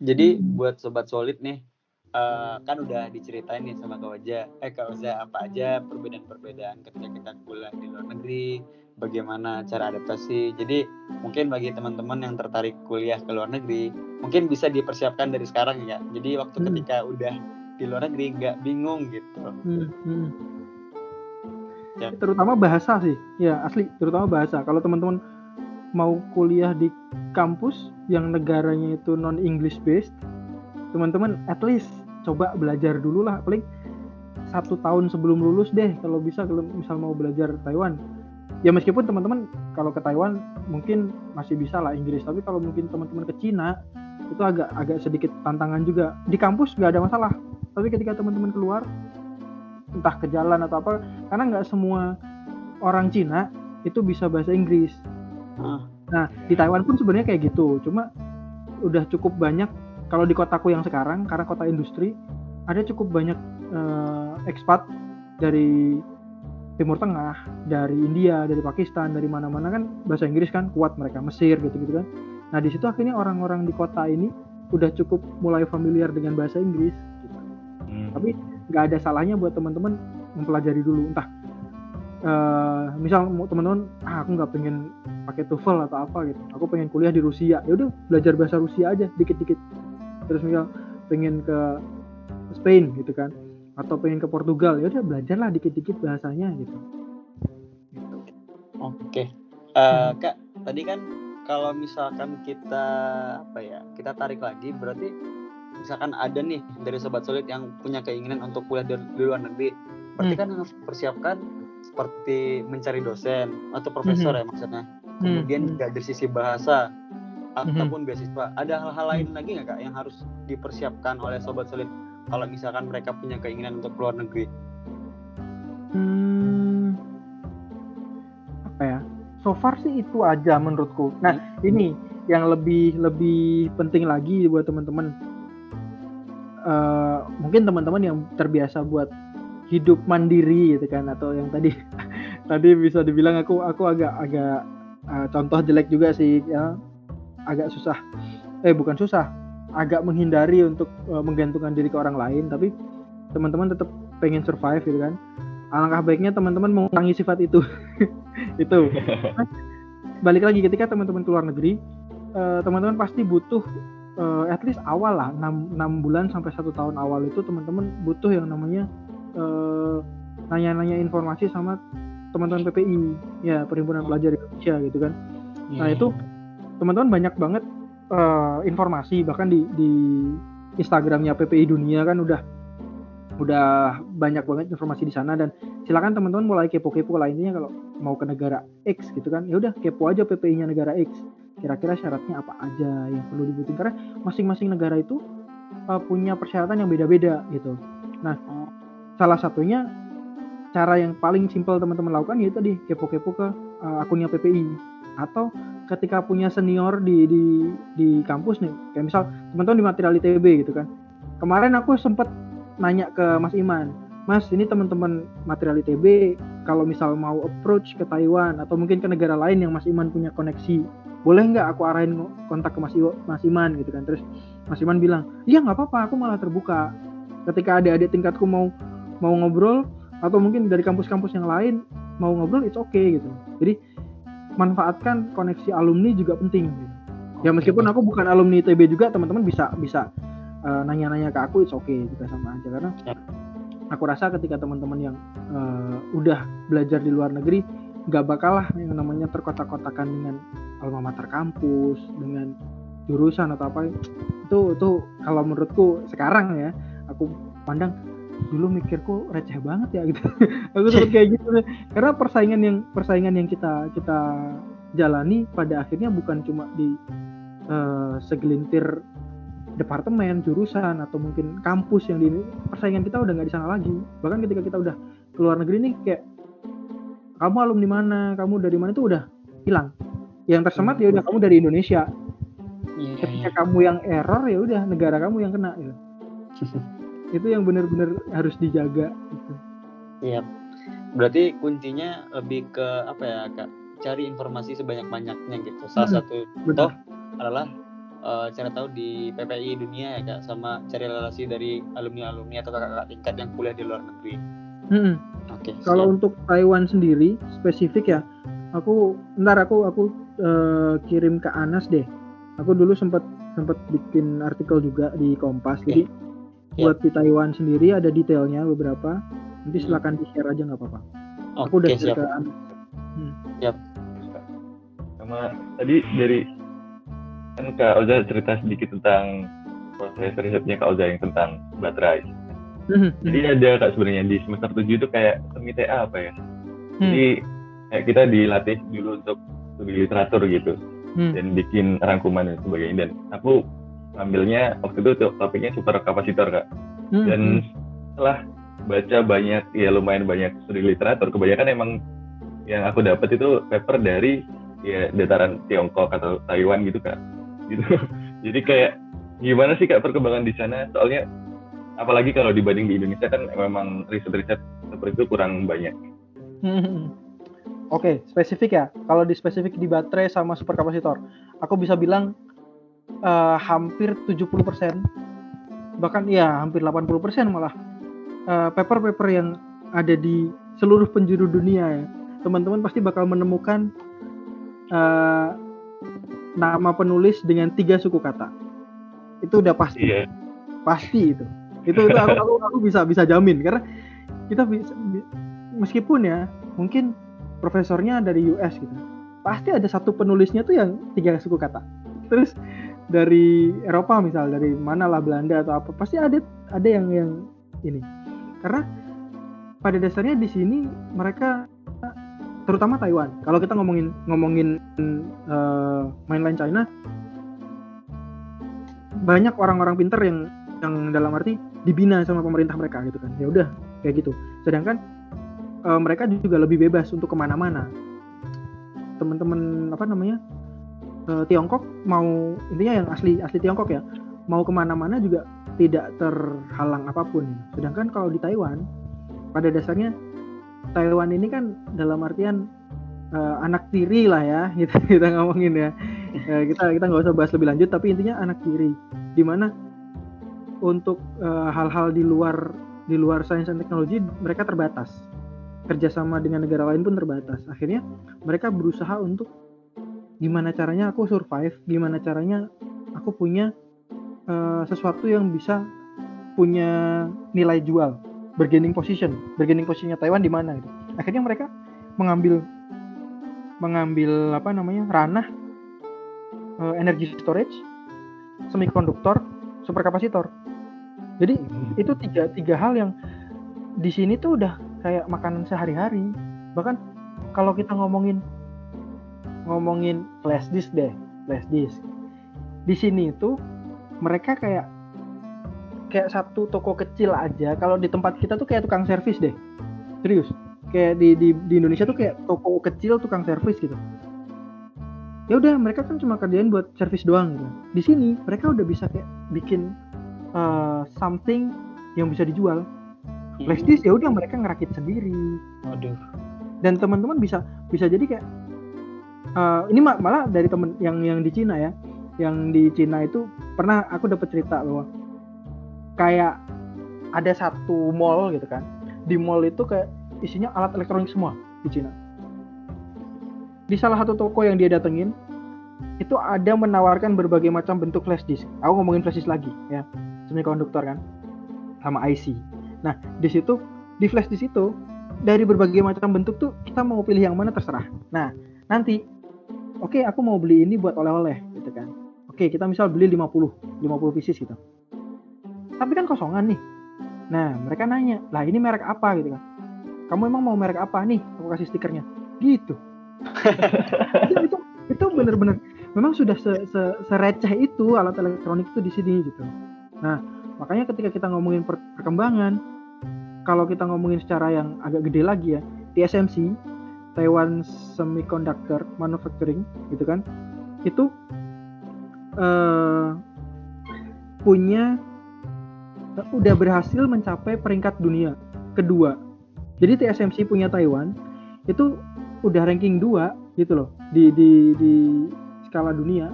Jadi buat sobat solid nih, uh, kan udah diceritain nih sama Kak Oja, eh Kak Oza apa aja perbedaan-perbedaan ketika kita kuliah di luar negeri, bagaimana cara adaptasi. Jadi mungkin bagi teman-teman yang tertarik kuliah ke luar negeri, mungkin bisa dipersiapkan dari sekarang ya. Jadi waktu hmm. ketika udah di luar negeri nggak bingung gitu. Hmm, hmm. Ya. Terutama bahasa sih, ya asli. Terutama bahasa. Kalau teman-teman mau kuliah di kampus yang negaranya itu non English based, teman-teman at least coba belajar dulu lah. Paling satu tahun sebelum lulus deh kalau bisa kalau misal mau belajar Taiwan ya meskipun teman-teman kalau ke Taiwan mungkin masih bisa lah Inggris tapi kalau mungkin teman-teman ke Cina itu agak agak sedikit tantangan juga di kampus nggak ada masalah tapi ketika teman-teman keluar entah ke jalan atau apa karena nggak semua orang Cina itu bisa bahasa Inggris ah. nah di Taiwan pun sebenarnya kayak gitu cuma udah cukup banyak kalau di kotaku yang sekarang karena kota industri ada cukup banyak uh, expat dari Timur Tengah, dari India, dari Pakistan, dari mana-mana kan bahasa Inggris kan kuat mereka, Mesir gitu-gitu kan. Nah di situ akhirnya orang-orang di kota ini udah cukup mulai familiar dengan bahasa Inggris. Gitu. Hmm. Tapi nggak ada salahnya buat teman-teman mempelajari dulu, entah uh, misal teman-teman ah aku nggak pengen pakai TOEFL atau apa gitu, aku pengen kuliah di Rusia, ya udah belajar bahasa Rusia aja dikit-dikit. Terus misal pengen ke Spain gitu kan atau pengen ke Portugal ya udah belajarlah dikit-dikit bahasanya gitu. gitu. Oke, uh, kak tadi kan kalau misalkan kita apa ya kita tarik lagi berarti misalkan ada nih dari sobat sulit yang punya keinginan untuk kuliah di, di luar negeri berarti hmm. kan harus persiapkan seperti mencari dosen atau profesor hmm. ya maksudnya kemudian hmm. juga dari sisi bahasa hmm. ataupun beasiswa ada hal-hal lain hmm. lagi nggak kak yang harus dipersiapkan oleh sobat sulit kalau misalkan mereka punya keinginan untuk keluar negeri? Hmm, apa ya? So far sih itu aja menurutku. Nah, hmm. ini yang lebih lebih penting lagi buat teman-teman. Uh, mungkin teman-teman yang terbiasa buat hidup mandiri gitu kan atau yang tadi tadi bisa dibilang aku aku agak agak uh, contoh jelek juga sih ya. Agak susah. Eh bukan susah. Agak menghindari untuk uh, menggantungkan diri ke orang lain tapi teman-teman tetap pengen survive gitu kan. Alangkah baiknya teman-teman mengurangi sifat itu. Itu. Balik lagi ketika teman-teman keluar negeri uh, teman-teman pasti butuh uh, at least awal lah 6, 6 bulan sampai satu tahun awal itu teman-teman butuh yang namanya nanya nanya-nanya informasi sama teman-teman PPI ya perhimpunan pelajar Indonesia gitu kan. Nah iya. itu teman-teman banyak banget uh, informasi bahkan di di Instagramnya PPI Dunia kan udah udah banyak banget informasi di sana. Dan silakan teman-teman mulai kepo-kepo lah intinya kalau mau ke negara X gitu kan ya udah kepo aja PPI-nya negara X. Kira-kira syaratnya apa aja yang perlu dibutuhin karena masing-masing negara itu uh, punya persyaratan yang beda-beda gitu. Nah salah satunya cara yang paling simpel teman-teman lakukan yaitu tadi kepo-kepo ke uh, akunnya PPI atau ketika punya senior di di di kampus nih kayak misal teman-teman di material ITB gitu kan. Kemarin aku sempat nanya ke Mas Iman Mas ini teman-teman material ITB kalau misal mau approach ke Taiwan atau mungkin ke negara lain yang Mas Iman punya koneksi boleh nggak aku arahin kontak ke Mas, Iwo, Mas Iman? Gitu kan. Terus Mas Iman bilang iya nggak apa-apa aku malah terbuka. Ketika adik-adik tingkatku mau mau ngobrol atau mungkin dari kampus-kampus yang lain mau ngobrol it's okay gitu jadi manfaatkan koneksi alumni juga penting gitu. Ya meskipun aku bukan alumni ITB juga teman-teman bisa bisa uh, nanya-nanya ke aku it's okay juga sama aja karena ya. aku rasa ketika teman-teman yang uh, udah belajar di luar negeri nggak bakal lah yang namanya terkotak-kotakan dengan alma mater kampus dengan jurusan atau apa itu itu kalau menurutku sekarang ya aku pandang dulu mikirku receh banget ya gitu. Aku sempet kayak gitu. Karena persaingan yang persaingan yang kita kita jalani pada akhirnya bukan cuma di uh, segelintir departemen jurusan atau mungkin kampus yang di persaingan kita udah nggak di sana lagi. Bahkan ketika kita udah keluar negeri nih kayak kamu alumni mana? Kamu dari mana? Itu udah hilang. Yang tersemat ya udah kamu dari Indonesia. Yeah, ketika yeah. kamu yang error ya udah negara kamu yang kena gitu itu yang benar-benar harus dijaga gitu. Iya. Berarti kuncinya lebih ke apa ya kak? Cari informasi sebanyak-banyaknya gitu. Salah hmm, satu contoh adalah eh, cari tahu di PPI dunia ya kak sama cari relasi dari alumni alumni atau kakak-kakak tingkat yang kuliah di luar negeri Mm-mm. oke Kalau siap. untuk Taiwan sendiri spesifik ya, aku ntar aku aku eh, kirim ke Anas deh. Aku dulu sempat sempat bikin artikel juga di Kompas. Jadi Siap. Buat di Taiwan sendiri ada detailnya beberapa. Nanti Hmm. silakan di share aja nggak apa-apa. oke Aku udah siap ke Anas. sama tadi dari kan Kak Oza cerita sedikit tentang proses risetnya Kak Oza yang tentang baterai. Mhm, Jadi ada Kak sebenarnya di semester 7 itu kayak semi TA apa ya? Hmm. Jadi kayak kita dilatih dulu untuk studi literatur gitu hmm, dan bikin rangkuman dan sebagainya dan aku ngambilnya waktu itu topiknya super kapasitor Kak. hmm, Dan hmm. setelah baca banyak ya lumayan banyak studi literatur kebanyakan emang yang aku dapat itu paper dari ya dataran Tiongkok atau Taiwan gitu kak gitu jadi kayak gimana sih kak perkembangan di sana soalnya apalagi kalau dibanding di Indonesia kan memang riset-riset seperti itu kurang banyak Hmm, hmm. Oke, spesifik ya. Kalau di spesifik di baterai sama superkapasitor, aku bisa bilang eh, hampir 70%, bahkan ya hampir 80% malah. Eh, paper-paper yang ada di seluruh penjuru dunia ya. Teman-teman pasti bakal menemukan eh, nama penulis dengan tiga suku kata. Itu udah pasti. Iya. Pasti itu. Itu itu aku, aku, aku bisa bisa jamin. Karena kita bisa bi- meskipun ya mungkin profesornya dari US gitu. Pasti ada satu penulisnya tuh yang tiga suku kata. Terus dari Eropa misal dari mana lah Belanda atau apa pasti ada ada yang yang ini. Karena pada dasarnya di sini mereka terutama Taiwan. Kalau kita ngomongin ngomongin eh, mainland China banyak orang-orang pinter yang yang dalam arti dibina sama pemerintah mereka gitu kan. Ya udah kayak gitu. Sedangkan eh, mereka juga lebih bebas untuk ke mana-mana. Teman-teman apa namanya eh, Tiongkok mau intinya yang asli asli Tiongkok ya mau ke mana-mana juga tidak terhalang apa pun. Sedangkan kalau di Taiwan pada dasarnya Taiwan ini kan dalam artian eh, anak tiri lah ya gitu kita ngomongin ya. Eh, kita kita nggak usah bahas lebih lanjut tapi intinya anak tiri di mana untuk eh, hal-hal di luar di luar sains dan teknologi mereka terbatas. Kerjasama dengan negara lain pun terbatas. Akhirnya mereka berusaha untuk gimana caranya aku survive? Gimana caranya aku punya eh, sesuatu yang bisa punya nilai jual? Bargaining position. Bargaining positionnya Taiwan di mana gitu. Akhirnya mereka mengambil mengambil apa namanya ranah eh, energy storage semikonduktor superkapasitor jadi itu tiga tiga hal yang di sini tuh udah kayak makanan sehari-hari. Bahkan kalau kita ngomongin ngomongin flash disk deh flash disk. Di sini itu mereka kayak kayak satu toko kecil aja. Kalau di tempat kita tuh kayak tukang servis deh. Serius. Kayak di, di di Indonesia tuh kayak toko kecil tukang servis gitu. Ya udah mereka kan cuma kerjain buat servis doang gitu. Di sini mereka udah bisa kayak bikin uh, something yang bisa dijual. Flash disk ya udah mereka ngerakit sendiri. Waduh. dan teman-teman bisa bisa jadi kayak eh, ini ma- malah dari temen yang yang di Cina ya. Yang di Cina itu pernah aku dapat cerita bahwa kayak ada satu mall gitu kan. Di mall itu kayak isinya alat elektronik semua di Cina. Di salah satu toko yang dia datengin itu ada menawarkan berbagai macam bentuk flash disk. Aku ngomongin flash disk lagi ya. Semikonduktor kan sama IC nah di situ di flash disk itu dari berbagai macam bentuk tuh kita mau pilih yang mana terserah. Nah, nanti oke aku mau beli ini buat oleh-oleh gitu kan. Oke, kita misal beli 50, 50 pieces gitu. Tapi kan kosongan nih. Nah, mereka nanya, "Lah, ini merek apa?" gitu kan. Kamu emang mau merek apa nih? Aku kasih stikernya. Gitu. itu itu, itu bener-bener memang sudah se, se, sereceh itu alat elektronik itu di sini gitu. Nah, makanya ketika kita ngomongin per- perkembangan kalau kita ngomongin secara yang agak gede lagi ya TSMC Taiwan Semiconductor Manufacturing gitu kan? Itu eh, punya udah berhasil mencapai peringkat dunia kedua. Jadi TSMC punya Taiwan itu udah ranking 2 gitu loh di di di skala dunia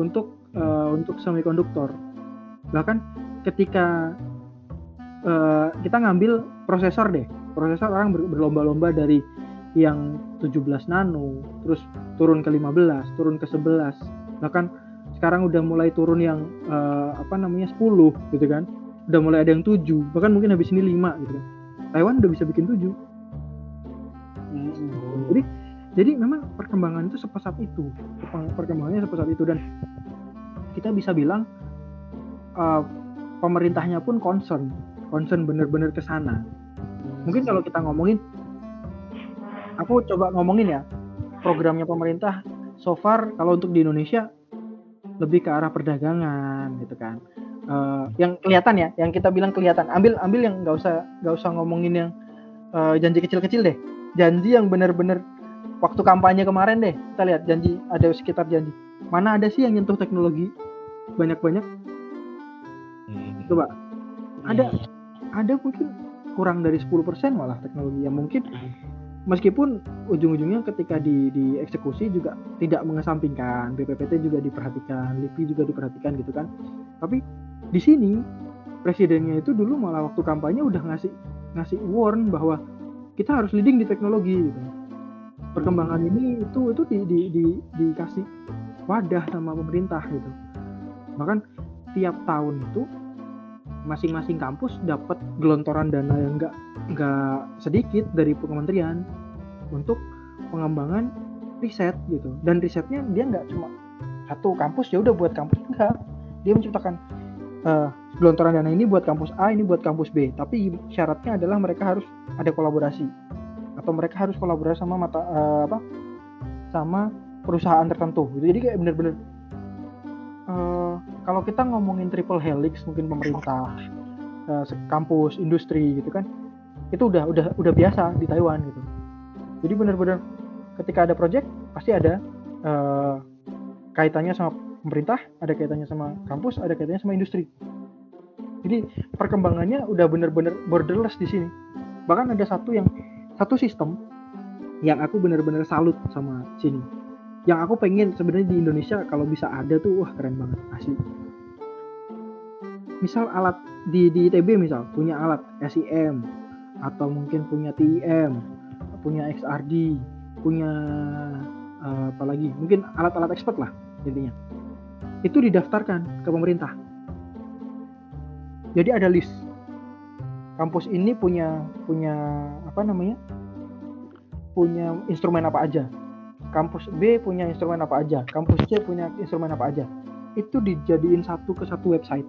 untuk eh, untuk semikonduktor. Bahkan ketika eh, kita ngambil prosesor deh, prosesor orang ber- berlomba-lomba dari yang 17 nano, terus turun ke 15, turun ke 11, bahkan sekarang udah mulai turun yang eh, apa namanya 10 gitu kan. Udah mulai ada yang 7, bahkan mungkin habis ini 5 gitu kan. Taiwan udah bisa bikin 7. Hmm. Jadi jadi memang perkembangan itu sepesat itu. Perkemb- Perkembangannya sepesat itu dan kita bisa bilang eh, pemerintahnya pun concern, concern bener-bener ke sana. Mungkin kalau kita ngomongin aku coba ngomongin ya programnya pemerintah so far kalau untuk di Indonesia lebih ke arah perdagangan gitu kan. Eh, yang kelihatan ya yang kita bilang kelihatan. Ambil ambil yang nggak usah nggak usah ngomongin yang eh, janji kecil-kecil deh. Janji yang benar-benar waktu kampanye kemarin deh kita lihat janji ada sekitar janji. Mana ada sih yang nyentuh teknologi banyak-banyak? Hmm. coba. Ada. Ada mungkin kurang dari 10% malah teknologi yang mungkin meskipun ujung-ujungnya ketika di dieksekusi juga tidak mengesampingkan BPPT juga diperhatikan LIPI juga diperhatikan gitu kan. Tapi di sini presidennya itu dulu malah waktu kampanye udah ngasih ngasih warn bahwa kita harus leading di teknologi gitu. perkembangan ini itu itu di, di, di- dikasih wadah sama pemerintah gitu. Bahkan tiap tahun itu masing-masing kampus dapat gelontoran dana yang enggak nggak sedikit dari kementerian untuk pengembangan riset gitu. Dan risetnya dia nggak cuma satu kampus ya udah buat kampus enggak dia menciptakan eh, gelontoran dana ini buat kampus A ini buat kampus B. Tapi syaratnya adalah mereka harus ada kolaborasi. Atau mereka harus kolaborasi sama mata eh, apa sama perusahaan tertentu gitu. Jadi kayak bener-bener kalau kita ngomongin triple helix mungkin pemerintah eh, kampus industri gitu kan itu udah udah udah biasa di Taiwan gitu. Jadi benar-benar ketika ada project pasti ada eh, kaitannya sama pemerintah ada kaitannya sama kampus ada kaitannya sama industri. Jadi perkembangannya udah benar-benar borderless di sini. Bahkan ada satu yang satu sistem yang aku benar-benar salut sama sini yang aku pengen sebenarnya di Indonesia kalau bisa ada tuh wah keren banget asli. Misal alat di di ITB misal punya alat SIM atau mungkin punya TIM punya XRD punya eh, apa lagi mungkin alat-alat expert lah intinya. Itu didaftarkan ke pemerintah. Jadi ada list. Kampus ini punya punya apa namanya punya instrumen apa aja kampus B punya instrumen apa aja kampus C punya instrumen apa aja. Itu dijadiin satu ke satu website.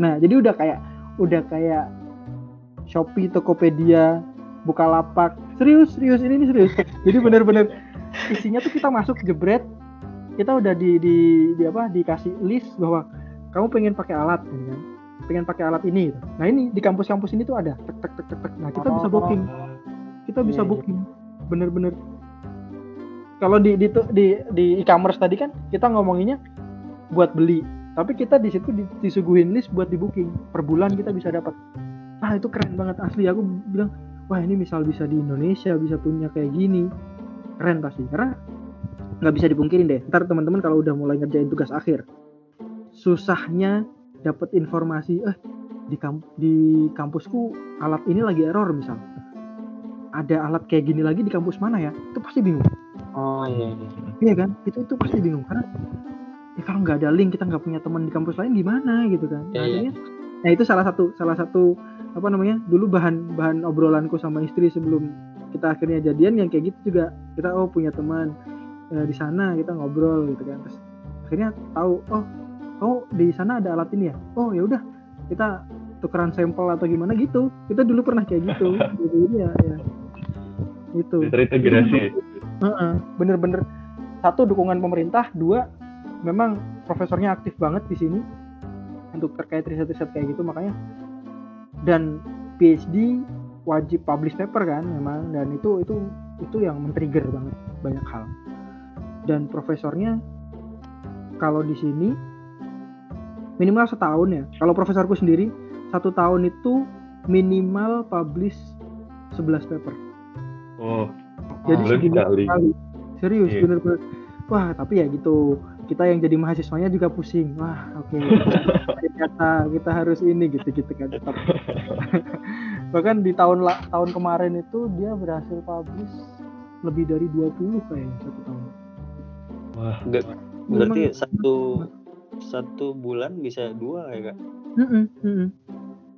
Nah jadi udah kayak udah kayak Shopee Tokopedia Bukalapak. Serius serius ini, ini serius. Jadi bener-bener isinya tuh kita masuk jebret kita udah di, di, di apa dikasih list bahwa kamu pengen pakai alat ini kan. Pengen pakai alat ini gitu. nah ini di kampus-kampus ini tuh ada. Tek tek tek tek, tek. nah kita bisa booking. kita bisa Iya, iya. booking. Bener-bener kalau di di di di e-commerce tadi kan kita ngomonginnya buat beli. Tapi kita di situ di- disuguhin list buat di booking. Per bulan kita bisa dapat. Ah itu keren banget asli. Aku bilang wah ini misal bisa di Indonesia bisa punya kayak gini. Keren pasti karena nggak bisa dipungkirin deh. Ntar teman-teman kalau udah mulai ngerjain tugas akhir susahnya dapat informasi eh di kamp di kampusku alat ini lagi error misal. Ada alat kayak gini lagi di kampus mana ya? Itu pasti bingung Oh iya iya. iya kan? Itu itu pasti bingung karena ya kalau nggak ada link kita nggak punya teman di kampus lain gimana gitu kan? Nah, nah itu salah satu salah satu apa namanya dulu bahan bahan obrolanku sama istri sebelum kita akhirnya jadian yang kayak gitu juga kita oh punya teman eh, di sana kita ngobrol gitu kan. Terus akhirnya tahu oh oh di sana ada alat ini ya? Oh ya udah kita tukeran sampel atau gimana gitu. Kita dulu pernah kayak gitu. Gitu jadi ya, ya. Itu. Terintegrasi bener-bener. Satu dukungan pemerintah, dua memang profesornya aktif banget di sini untuk terkait riset-riset kayak gitu makanya. Dan PhD wajib publish paper kan memang. Dan itu itu itu yang men-trigger banget banyak hal. Dan profesornya kalau di sini minimal setahun ya. Kalau profesorku sendiri satu tahun itu minimal publish 11 paper. Oh jadi segini sekali. sekali. Serius Iya. bener-bener. Wah tapi ya gitu. Kita yang jadi mahasiswanya juga pusing. Wah oke. Ternyata kita harus ini gitu gitu kan tetap. Bahkan di tahun tahun kemarin itu dia berhasil publish lebih dari 20 kayaknya satu tahun. Wah, Enggak, berarti Memang- satu satu bulan bisa dua ya kak? Mm-mm, mm-mm.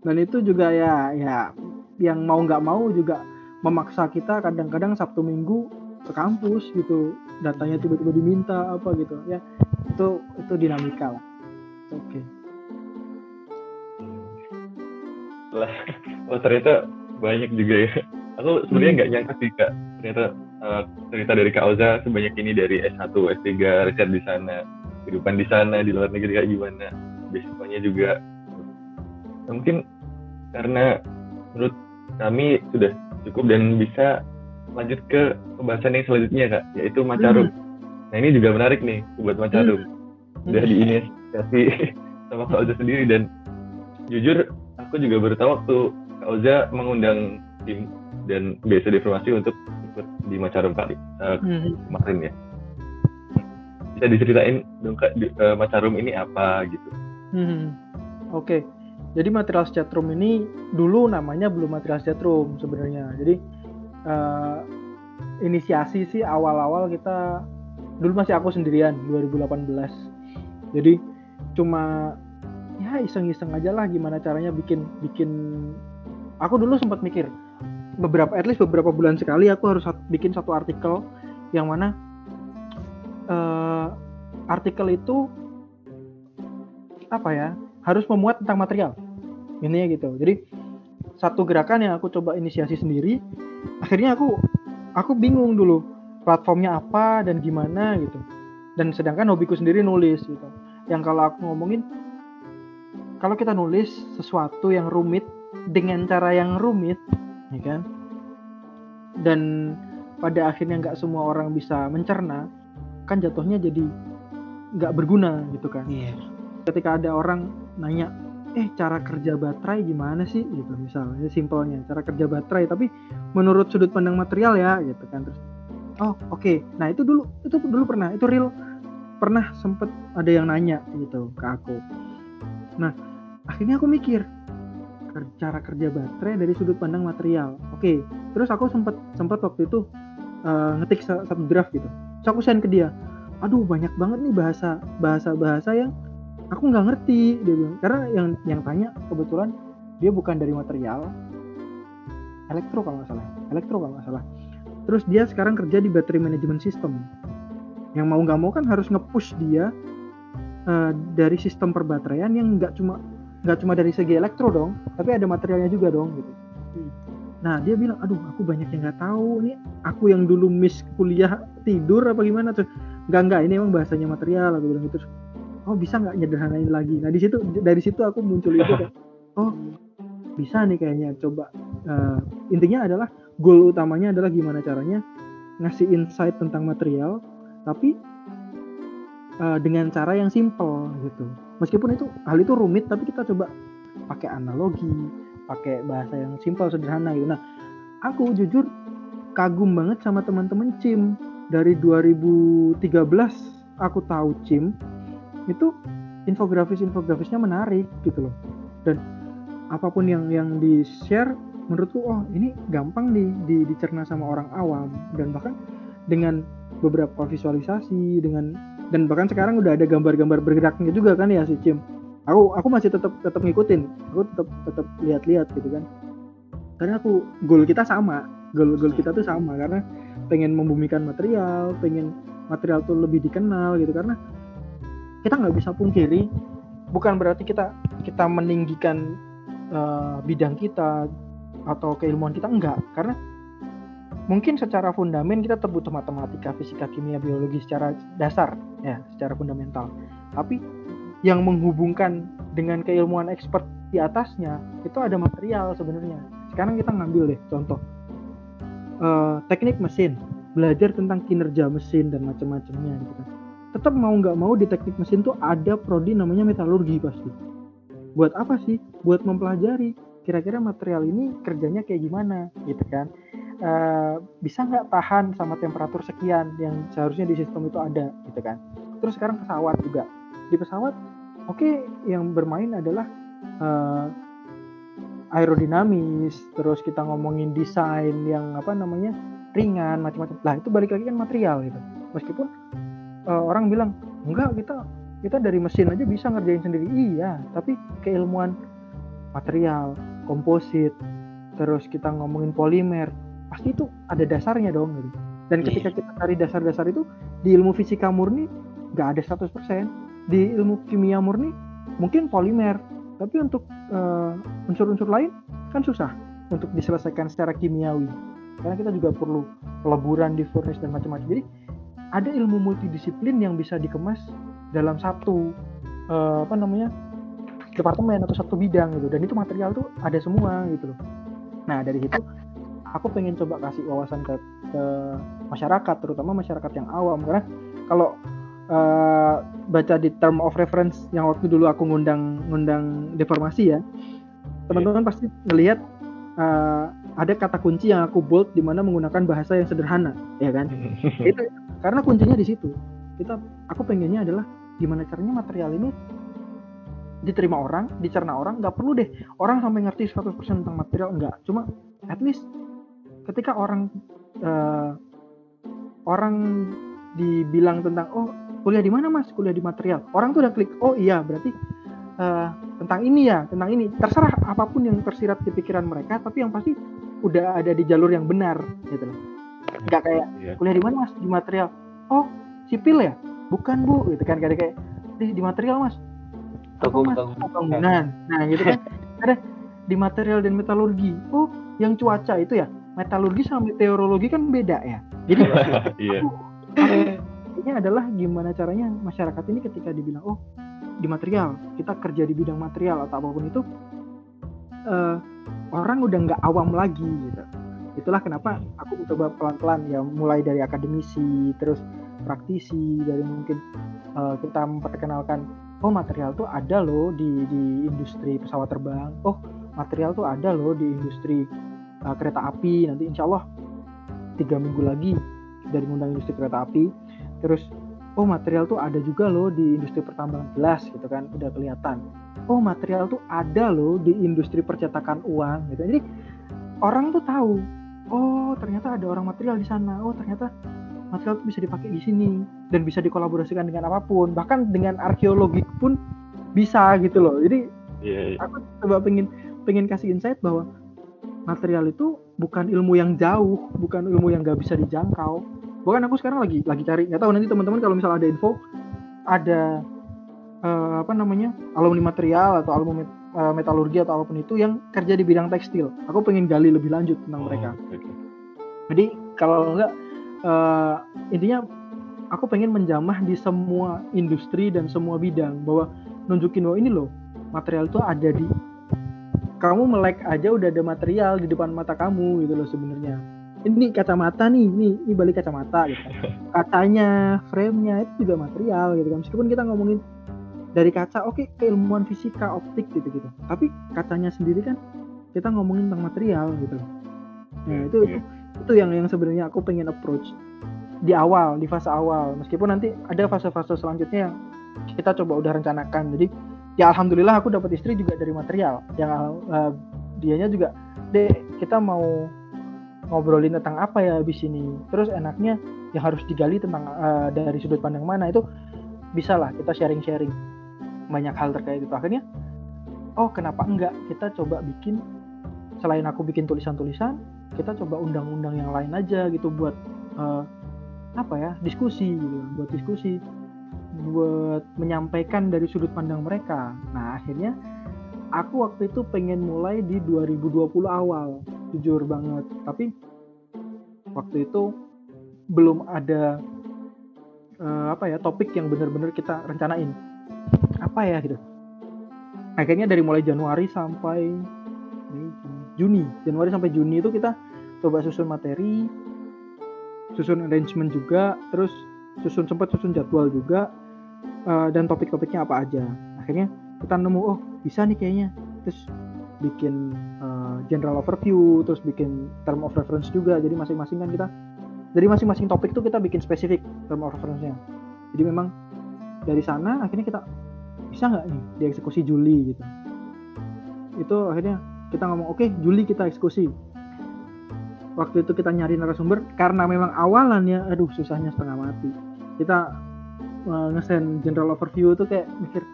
dan itu juga ya ya yang mau nggak mau juga memaksa kita kadang-kadang Sabtu Minggu ke kampus gitu. Datanya tiba-tiba diminta apa gitu. Ya itu itu dinamika lah. Oke. Lah oh ternyata banyak juga ya. Aku sebenarnya Hmm. nggak nyangka sih kak. Ternyata eh, cerita dari kak Oza sebanyak ini dari S1 S3 riset di sana kehidupan di sana di luar negeri kayak gimana. Beasiswanya juga Nah, mungkin karena menurut kami sudah cukup dan bisa lanjut ke pembahasan yang selanjutnya kak yaitu Macarum nah ini juga menarik nih buat Macarum udah Hmm. diinisiasi sama Kak Oza sendiri dan jujur aku juga baru tahu waktu Kak Oza mengundang tim dan biasa informasi untuk ikut di Macarum kali eh, Hmm. kemarin ya bisa diceritain dong kak di- eh, Macarum ini apa gitu Hmm. Oke, jadi material chatroom ini dulu namanya belum material chatroom sebenarnya. Jadi eh, inisiasi sih awal-awal kita dulu masih aku sendirian 2018. Jadi cuma ya iseng-iseng aja lah gimana caranya bikin bikin. Aku dulu sempat mikir beberapa at least beberapa bulan sekali aku harus bikin satu artikel yang mana eh, artikel itu apa ya harus memuat tentang material intinya gitu. Jadi satu gerakan yang aku coba inisiasi sendiri akhirnya aku aku bingung dulu platformnya apa dan gimana gitu. Dan sedangkan hobiku sendiri nulis gitu. Yang kalau aku ngomongin kalau kita nulis sesuatu yang rumit dengan cara yang rumit ya kan? Dan pada akhirnya nggak semua orang bisa mencerna kan jatuhnya jadi nggak berguna gitu kan. Iya. Ketika ada orang nanya eh cara kerja baterai gimana sih? Gitu misalnya simpelnya cara kerja baterai. Tapi menurut sudut pandang material ya gitu kan. Terus oh oke. Nah itu dulu itu dulu pernah itu real. Pernah sempet ada yang nanya gitu ke aku. Nah akhirnya aku mikir cara kerja baterai dari sudut pandang material. Oke terus aku sempet sempet waktu itu eh, ngetik sa- satu draft gitu. Terus aku send ke dia aduh banyak banget nih bahasa bahasa bahasa yang aku nggak ngerti dia bilang. Karena yang yang tanya kebetulan dia bukan dari material elektro kalau nggak salah elektro kalau nggak salah. Terus dia sekarang kerja di battery management system. Yang mau nggak mau kan harus nge-push dia eh, dari sistem perbateraian yang nggak cuma nggak cuma dari segi elektro dong tapi ada materialnya juga dong gitu. Nah dia bilang aduh aku banyak yang nggak tahu nih aku yang dulu miss kuliah tidur apa gimana? Terus nggak nggak ini emang bahasanya material aku bilang gitu oh bisa nggak nyederhanain lagi? Nah di situ dari situ aku muncul itu kayak oh bisa nih kayaknya coba Eh, intinya adalah goal utamanya adalah gimana caranya ngasih insight tentang material tapi eh, dengan cara yang simple gitu. Meskipun itu hal itu rumit tapi kita coba pakai analogi pakai bahasa yang simple sederhana gitu. Nah aku jujur kagum banget sama teman-teman CIM dari 2013 aku tahu CIM itu infografis-infografisnya menarik gitu loh. Dan apa pun yang yang di share menurutku oh ini gampang di, di dicerna sama orang awam. Dan bahkan dengan beberapa visualisasi dengan dan bahkan sekarang udah ada gambar-gambar bergeraknya juga kan ya si Cim? Aku aku masih tetap tetap ngikutin. Aku tetap tetap lihat-lihat gitu kan. Karena aku goal kita sama. Goal goal kita tuh sama. Karena pengen membumikan material pengen material tuh lebih dikenal gitu. Karena kita nggak bisa pungkiri bukan berarti kita kita meninggikan eh, bidang kita atau keilmuan kita enggak. Karena mungkin secara fundamen kita tetap butuh matematika fisika kimia biologi secara dasar ya secara fundamental. Tapi yang menghubungkan dengan keilmuan expert di atasnya itu ada material sebenarnya. Sekarang kita ngambil deh contoh. Eh, teknik mesin. Belajar tentang kinerja mesin dan macam-macamnya gitu kan tetap mau nggak mau di teknik mesin tuh ada prodi namanya metalurgi pasti. Buat apa sih? Buat mempelajari kira-kira material ini kerjanya kayak gimana gitu kan? Eh, bisa nggak tahan sama temperatur sekian yang seharusnya di sistem itu ada gitu kan? Terus sekarang pesawat juga. Di pesawat oke okay, yang bermain adalah uh, aerodinamis terus kita ngomongin desain yang apa namanya ringan macam-macam. Lah itu balik lagi kan material gitu. Meskipun uh, orang bilang enggak kita kita dari mesin aja bisa ngerjain sendiri. Iya tapi keilmuan material komposit terus kita ngomongin polimer pasti itu ada dasarnya dong gitu. Dan ketika kita cari dasar-dasar itu di ilmu fisika murni nggak ada 100% di ilmu kimia murni mungkin polimer. Tapi untuk uh, unsur-unsur lain kan susah untuk diselesaikan secara kimiawi. Karena kita juga perlu peleburan di furnace dan macam-macam. Jadi ada ilmu multidisiplin yang bisa dikemas dalam satu uh, apa namanya departemen atau satu bidang gitu. Dan itu material tuh ada semua gitu loh. Nah dari situ aku pengen coba kasih wawasan ke, ke masyarakat terutama masyarakat yang awam. Karena kalau uh, baca di term of reference yang waktu dulu aku ngundang ngundang deformasi ya teman-teman pasti ngelihat uh, ada kata kunci yang aku bold di mana menggunakan bahasa yang sederhana, ya kan? itu karena kuncinya di situ. Kita, aku pengennya adalah gimana caranya material ini diterima orang, dicerna orang, nggak perlu deh orang sampai ngerti 100% tentang material, nggak. Cuma at least ketika orang uh, orang dibilang tentang oh kuliah di mana mas kuliah di material orang tuh udah klik oh iya berarti uh, tentang ini ya tentang ini. Terserah apa pun yang tersirat di pikiran mereka tapi yang pasti udah ada di jalur yang benar gitu loh. Nggak kayak yeah. kuliah di mana mas? Di material. Oh sipil ya? Bukan bu gitu kan. Kayak kayak di, di material mas. Mas? bangunan nah gitu kan. Ada di material dan metalurgi. Oh yang cuaca itu ya? Metalurgi sama meteorologi kan beda ya? Jadi yeah. ini adalah gimana caranya masyarakat ini ketika dibilang oh di material. Kita kerja di bidang material atau apa pun itu uh, orang udah nggak awam lagi gitu. Itulah kenapa aku mencoba pelan-pelan ya mulai dari akademisi terus praktisi dari mungkin uh, kita memperkenalkan oh material tuh ada loh di di industri pesawat terbang. Oh material tuh ada loh di industri uh, kereta api. Nanti insya Allah tiga minggu lagi dari undang industri kereta api. Terus oh material tuh ada juga loh di industri pertambangan jelas gitu kan udah kelihatan. Oh material tuh ada loh di industri percetakan uang gitu. Jadi orang tuh tahu oh ternyata ada orang material di sana. Oh ternyata material tuh bisa dipakai di sini dan bisa dikolaborasikan dengan apa pun. Bahkan dengan arkeologi pun bisa gitu loh. Jadi yeah, yeah. aku coba pengen pengen kasih insight bahwa material itu bukan ilmu yang jauh bukan ilmu yang gak bisa dijangkau bahkan aku sekarang lagi lagi cari nggak tahu nanti teman-teman kalau misalnya ada info ada uh, apa namanya alumni material atau alumni uh, metalurgi atau apa pun itu yang kerja di bidang tekstil. Aku pengen gali lebih lanjut tentang oh, mereka. Okay. Jadi kalau enggak uh, intinya aku pengen menjamah di semua industri dan semua bidang bahwa nunjukin bahwa ini loh material itu ada di kamu melek aja udah ada material di depan mata kamu gitu loh sebenarnya ini kacamata nih, ini, ini balik kacamata gitu kan. Kacanya, frame-nya itu juga material gitu kan. Meskipun kita ngomongin dari kaca oke okay, keilmuan fisika optik gitu gitu tapi kacanya sendiri kan kita ngomongin tentang material gitu. Nah itu itu itu yang yang sebenarnya aku pengen approach di awal di fase awal. Meskipun nanti ada fase-fase selanjutnya yang kita coba udah rencanakan. Jadi ya alhamdulillah aku dapat istri juga dari material. Yang uh, dianya juga dek kita mau ngobrolin tentang apa ya habis ini. Terus enaknya yang harus digali tentang uh, dari sudut pandang mana itu bisa lah kita sharing-sharing. Banyak hal terkait itu. Akhirnya oh kenapa enggak kita coba bikin selain aku bikin tulisan-tulisan kita coba undang-undang yang lain aja gitu buat uh, apa ya diskusi gitu buat diskusi buat menyampaikan dari sudut pandang mereka. Nah akhirnya aku waktu itu pengen mulai di 2020 awal jujur banget. Tapi waktu itu belum ada uh, apa ya topik yang benar-benar kita rencanain. Apa ya gitu. Akhirnya dari mulai Januari sampai Juni Januari sampai Juni itu kita coba susun materi susun arrangement juga terus susun sempat susun jadwal juga uh, dan topik-topiknya apa aja. Akhirnya kita nemu oh bisa nih kayaknya. Terus bikin uh, general overview terus bikin term of reference juga. Jadi masing-masing kan kita dari masing-masing topik tuh kita bikin spesifik term of reference-nya. Jadi memang dari sana akhirnya kita bisa nggak nih dieksekusi Juli? gitu. Itu akhirnya kita ngomong oke okay, Juli kita eksekusi. Waktu itu kita nyari narasumber karena memang awalannya aduh susahnya setengah mati. Kita uh, ngesen general overview itu kayak mikir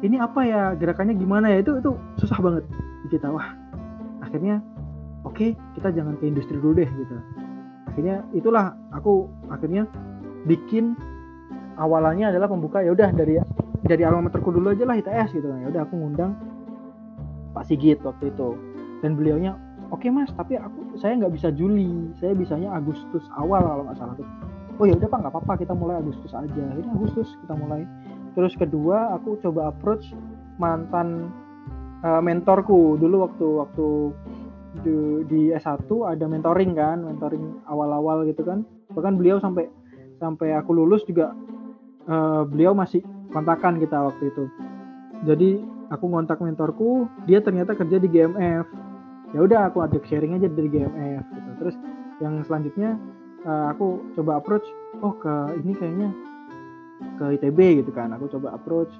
ini apa ya? Gerakannya gimana ya? Itu itu susah banget. Kita wah akhirnya oke okay, kita jangan ke industri dulu deh gitu. Akhirnya itulah aku akhirnya bikin awalannya adalah pembuka ya udah dari dari alma dulu aja lah ITS gitu. Ya udah aku ngundang Pak Sigit waktu itu. Dan beliaunya oke okay, mas tapi aku saya nggak bisa Juli. Saya bisanya Agustus awal kalau nggak salah tuh. Oh ya udah pak nggak apa-apa. Kita mulai Agustus aja. Ini Agustus kita mulai terus kedua aku coba approach mantan uh, mentorku. Dulu waktu waktu di, di S1 ada mentoring kan mentoring awal-awal gitu kan. Bahkan beliau sampai sampai aku lulus juga uh, beliau masih kontakan kita waktu itu. Jadi aku ngontak mentorku dia ternyata kerja di GMF ya udah aku ajak sharing aja dari GMF gitu. Terus yang selanjutnya uh, aku coba approach oh ke ini kayaknya ke ITB gitu kan. Aku coba approach.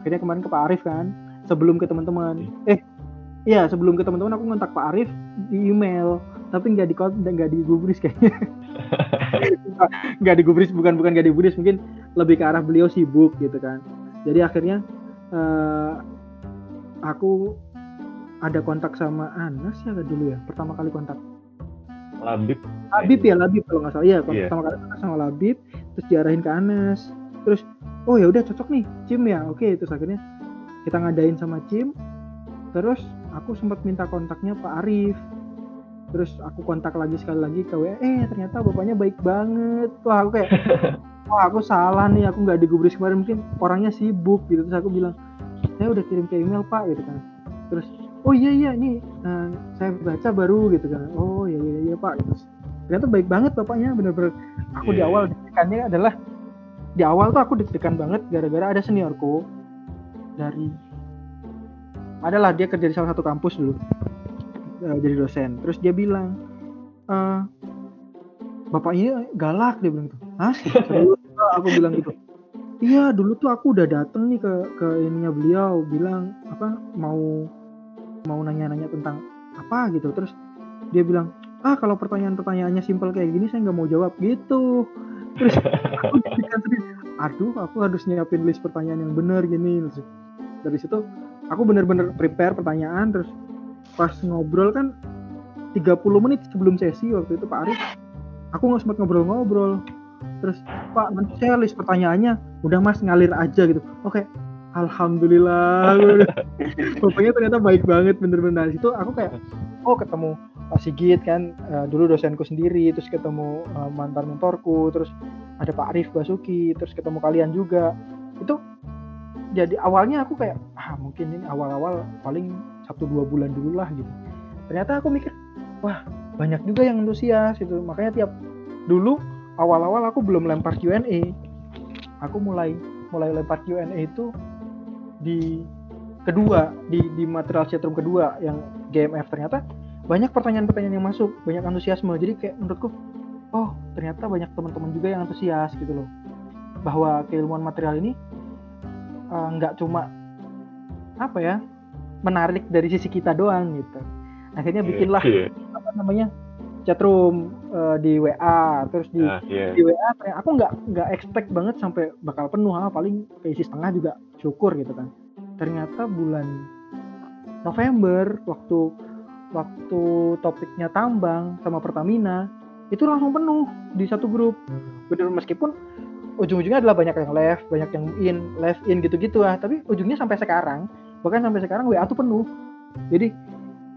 Akhirnya kemarin ke Pak Arif kan sebelum ke teman-teman. Eh iya sebelum ke teman-teman aku ngontak Pak Arif di email tapi nggak di nggak di gubris kayaknya. Nggak di gubris bukan bukan nggak di gubris mungkin lebih ke arah beliau sibuk gitu kan. Jadi akhirnya uh, aku ada kontak sama Anas ya dulu ya? Pertama kali kontak. Labib. Labib ya Labib kalau nggak salah. Iya yeah. pertama kali kontak sama Labib terus diarahin ke Anas terus oh ya udah cocok nih Cim ya. Oke terus akhirnya kita ngadain sama Cim terus aku sempat minta kontaknya Pak Arif. Terus aku kontak lagi sekali lagi ke WA eh ternyata bapaknya baik banget. Wah aku kayak wah aku salah nih aku nggak digubris kemarin mungkin orangnya sibuk gitu. Terus aku bilang saya udah kirim ke email pak gitu kan. Terus oh iya iya ini uh, saya baca baru gitu kan. Oh iya iya iya pak gitu. Ternyata baik banget bapaknya bener-bener. Aku yeah. di iya, awal iya. deg adalah di awal tuh aku deg-degan banget gara-gara ada seniorku dari adalah dia kerja di salah satu kampus dulu uh, jadi dosen. Terus dia bilang uh, bapak ini galak dia bilang gitu. Hah? Aku bilang gitu. Iya dulu tuh aku udah dateng nih ke ke ininya beliau bilang apa mau mau nanya-nanya tentang apa gitu. Terus dia bilang ah kalau pertanyaan-pertanyaannya simpel kayak gini saya nggak mau jawab gitu. Terus aku aduh aku harus nyiapin list pertanyaan yang benar gini. Dari situ aku bener-bener prepare pertanyaan terus pas ngobrol kan 30 menit sebelum sesi waktu itu Pak Arif aku nggak sempat ngobrol-ngobrol. Terus Pak nanti saya list pertanyaannya. Udah Mas ngalir aja gitu. Oke Alhamdulillah. Bapaknya ternyata baik banget bener-bener. Itu aku kayak oh ketemu Pak Sigit kan uh, dulu dosenku sendiri terus ketemu uh, mantan mentorku terus ada Pak Arif Basuki terus ketemu kalian juga. Itu jadi awalnya aku kayak ah mungkin ini awal-awal paling satu dua bulan dulu lah gitu. Ternyata aku mikir wah banyak juga yang antusias itu makanya tiap dulu awal-awal aku belum lempar Q&A aku mulai mulai lempar Q&A itu di kedua di di material chatroom kedua yang GMF ternyata banyak pertanyaan-pertanyaan yang masuk banyak antusiasme jadi kayak menurutku oh ternyata banyak teman-teman juga yang antusias gitu loh bahwa keilmuan material ini eh, nggak uh, cuma apa ya menarik dari sisi kita doang gitu akhirnya iya, bikinlah yeah, yeah. apa namanya chatroom uh, di WA terus di uh, yeah. di WA aku nggak nggak expect banget sampai bakal penuh ha, paling keisi setengah juga syukur gitu kan ternyata bulan November waktu waktu topiknya tambang sama Pertamina itu langsung penuh di satu grup. Bener meskipun ujung-ujungnya adalah banyak yang left banyak yang in left in gitu-gitu ah tapi ujungnya sampai sekarang bahkan sampai sekarang WA tuh penuh. Jadi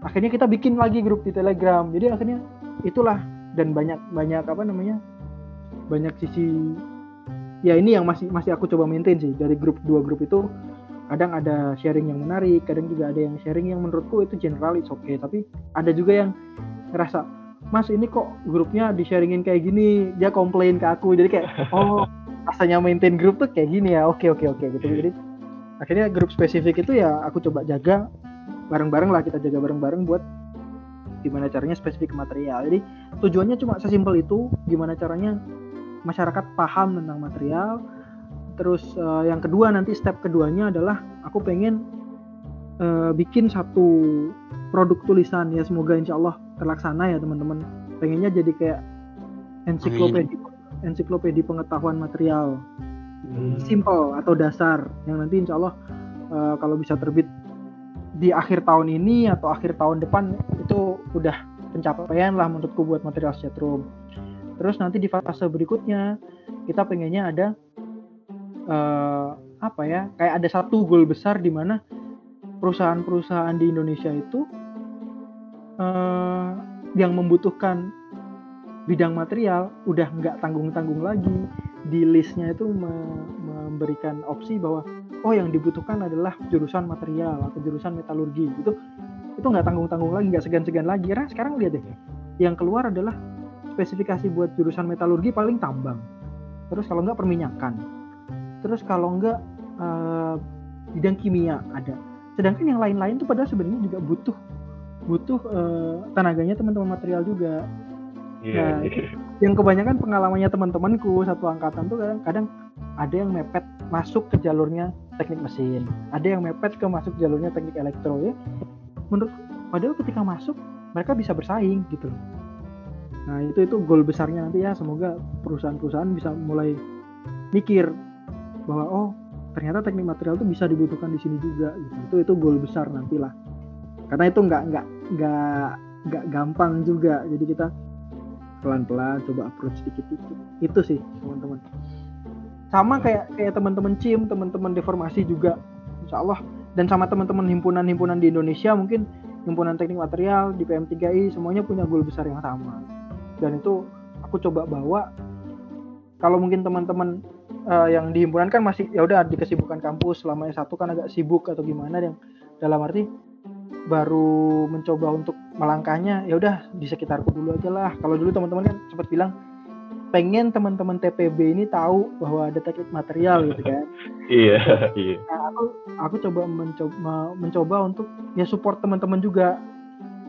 akhirnya kita bikin lagi grup di Telegram. Jadi akhirnya itulah dan banyak banyak apa namanya banyak sisi ya ini yang masih masih aku coba maintain sih dari grup dua grup itu kadang ada sharing yang menarik kadang juga ada yang sharing yang menurutku itu general it's okay tapi ada juga yang ngerasa mas ini kok grupnya di sharingin kayak gini dia komplain ke aku. Jadi kayak oh rasanya maintain grup tuh kayak gini ya. Oke oke oke gitu. Jadi akhirnya grup spesifik itu ya aku coba jaga bareng-bareng lah kita jaga bareng-bareng buat gimana caranya spesifik material. Jadi tujuannya cuma sesimpel itu gimana caranya masyarakat paham tentang material terus uh, yang kedua nanti step keduanya adalah aku pengen uh, bikin satu produk tulisan. Ya semoga insya Allah terlaksana ya teman-teman. Pengennya jadi kayak ensiklopedia ensiklopedia pengetahuan material. Hmm. simple atau dasar yang nanti insya Allah uh, kalau bisa terbit di akhir tahun ini atau akhir tahun depan itu udah pencapaian lah menurutku buat material setrum terus nanti di fase berikutnya kita pengennya ada uh, apa ya kayak ada satu goal besar di mana perusahaan-perusahaan di Indonesia itu uh, yang membutuhkan bidang material udah nggak tanggung-tanggung lagi. Di listnya itu me memberikan opsi bahwa oh yang dibutuhkan adalah jurusan material atau jurusan metalurgi itu itu nggak tanggung-tanggung lagi nggak segan-segan lagi. Karena sekarang lihat deh yang keluar adalah spesifikasi buat jurusan metalurgi paling tambang. Terus kalau nggak perminyakan terus kalau nggak uh, bidang kimia ada. Sedangkan yang lain-lain tuh padahal sebenarnya juga butuh butuh uh, tenaganya teman-teman material juga. Yeah, nah yeah. yang kebanyakan pengalamannya teman-temanku satu angkatan tuh kadang-kadang ada yang mepet masuk ke jalurnya teknik mesin. Ada yang mepet ke masuk jalurnya teknik elektro ya. Menurut padahal ketika masuk mereka bisa bersaing gitu loh. Nah itu itu goal besarnya nanti ya. Semoga perusahaan-perusahaan bisa mulai mikir bahwa oh ternyata teknik material itu bisa dibutuhkan di sini juga gitu. Itu itu goal besar nantilah. Karena itu nggak nggak nggak nggak gampang juga. Jadi kita pelan-pelan coba approach dikit-dikit. Itu sih teman-teman. Sama kayak kayak teman-teman CIM teman-teman deformasi juga. Insya Allah. Dan sama teman-teman himpunan-himpunan di Indonesia mungkin himpunan teknik material di PM3I semuanya punya goal besar yang sama. Dan itu aku coba bawa. Kalau mungkin teman-teman uh, yang di himpunan kan masih ya udah di kesibukan kampus selama satu kan agak sibuk atau gimana yang dalam arti baru mencoba untuk melangkahnya ya udah di sekitarku dulu aja lah kalau dulu teman-teman kan sempat bilang pengen teman-teman TPB ini tahu bahwa ada teknik material gitu kan. iya, iya. Nah, aku aku coba mencoba mencoba untuk ya support teman-teman juga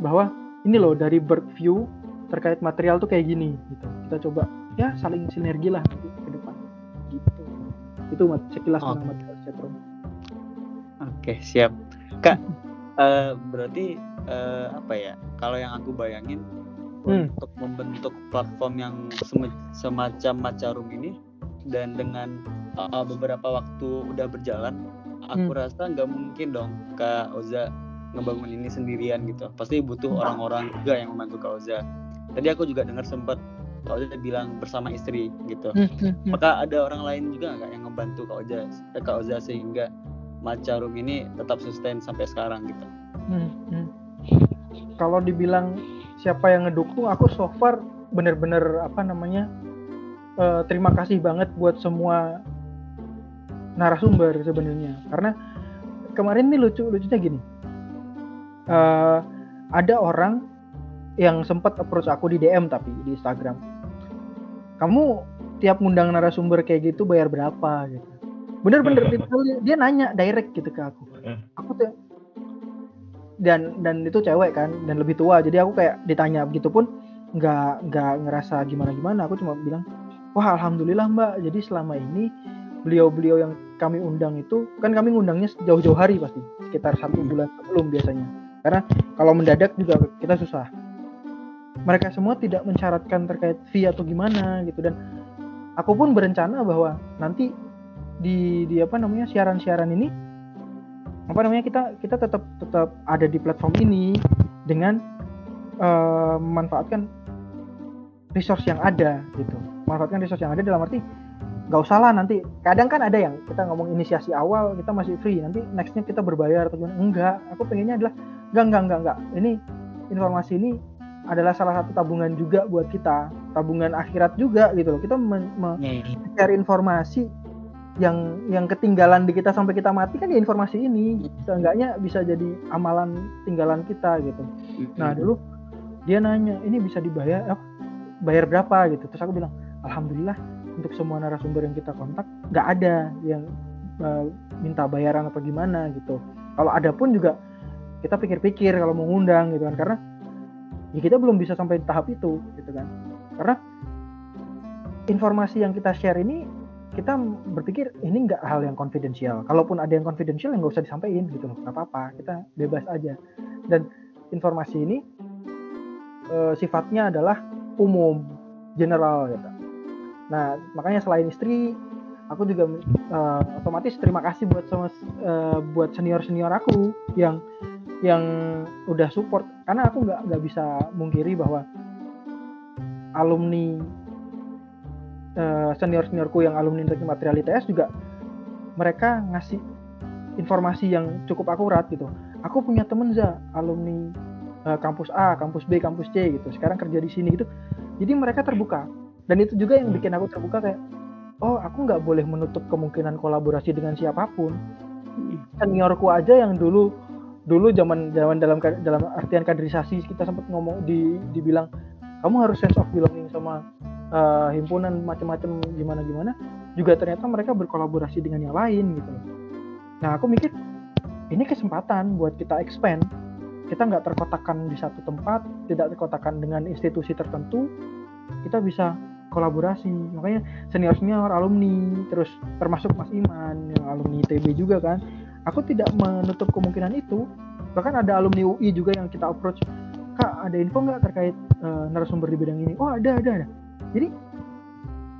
bahwa ini loh dari bird view terkait material tuh kayak gini gitu. Kita coba ya saling sinergi lah. Gitu. Itu sekilas oh. setrum. Oke, siap. Kak, uh, berarti uh, apa ya? Kalau yang aku bayangin hmm. untuk membentuk platform yang semacam Macarum ini dan dengan uh, beberapa waktu udah berjalan aku hmm. rasa nggak mungkin dong Kak Oza ngebangun ini sendirian gitu pasti butuh hmm. orang-orang juga yang membantu Kak Oza tadi aku juga dengar sempat Kak Oza bilang bersama istri gitu hmm. hmm, hmm. maka ada orang lain juga nggak yang membantu Kak Oza Kak Oza sehingga Macarum ini tetap sustain sampai sekarang gitu hmm. Hmm. kalau dibilang siapa yang ngedukung aku so far bener-bener apa namanya uh, terima kasih banget buat semua narasumber sebenarnya karena kemarin nih lucu lucunya gini uh, ada orang yang sempat approach aku di DM tapi di Instagram kamu tiap ngundang narasumber kayak gitu bayar berapa gitu. Bener-bener dia nanya direct gitu ke aku. Aku tuh dan dan itu cewek kan dan lebih tua. Jadi aku kayak ditanya begitu pun nggak nggak ngerasa gimana gimana aku cuma bilang wah alhamdulillah mbak. Jadi selama ini beliau-beliau yang kami undang itu kan kami ngundangnya jauh-jauh hari pasti. Sekitar satu bulan sebelum biasanya. Karena kalau mendadak juga kita susah mereka semua tidak mensyaratkan terkait fee atau gimana gitu. Dan aku pun berencana bahwa nanti di di apa namanya siaran-siaran ini apa namanya kita kita tetap tetap ada di platform ini dengan uh, memanfaatkan resource yang ada gitu. Manfaatkan resource yang ada dalam arti nggak usah lah nanti. Kadang kan ada yang kita ngomong inisiasi awal kita masih free nanti nextnya kita berbayar atau gimana. Enggak aku pengennya adalah enggak enggak enggak enggak ini informasi ini adalah salah satu tabungan juga buat kita tabungan akhirat juga gitu loh. Kita mencari iya, iya. informasi yang yang ketinggalan di kita sampai kita mati kan ya informasi ini. Seenggaknya bisa jadi amalan tinggalan kita gitu. Nah dulu dia nanya ini bisa dibayar apa? Bayar berapa? gitu. Terus aku bilang alhamdulillah untuk semua narasumber yang kita kontak nggak ada yang uh, minta bayaran apa gimana gitu. Kalau ada pun juga kita pikir-pikir kalau mau ngundang gitu kan. Karena ya kita belum bisa sampai tahap itu gitu kan karena informasi yang kita share ini kita berpikir ini nggak hal yang konfidensial. Kalaupun ada yang konfidensial yang nggak usah disampaikan gitu loh, nggak apa-apa. Kita bebas aja. Dan informasi ini e, sifatnya adalah umum, general gitu. Nah makanya selain istri, aku juga e, otomatis terima kasih buat sama e, buat senior senior aku yang yang udah support karena aku nggak nggak bisa mungkiri bahwa alumni uh, senior-seniorku yang alumni teknik material ITS juga mereka ngasih informasi yang cukup akurat gitu. Aku punya temen za alumni uh, kampus A, kampus B, kampus C gitu. Sekarang kerja di sini gitu. Jadi mereka terbuka. Dan itu juga yang bikin aku terbuka kayak, oh aku nggak boleh menutup kemungkinan kolaborasi dengan siapa pun. Seniorku aja yang dulu dulu zaman zaman dalam dalam artian kaderisasi kita sempat ngomong di dibilang kamu harus sense of belonging sama uh, himpunan macam-macam gimana gimana. Juga ternyata mereka berkolaborasi dengan yang lain gitu. Nah aku mikir ini kesempatan buat kita expand. Kita nggak terkotakan di satu tempat tidak terkotakan dengan institusi tertentu kita bisa kolaborasi. Makanya senior senior alumni terus termasuk Mas Iman yang alumni ITB juga kan aku tidak menutup kemungkinan itu. Bahkan ada alumni UI juga yang kita approach. Kak ada info nggak terkait uh, narasumber di bidang ini? Oh ada ada ada. Jadi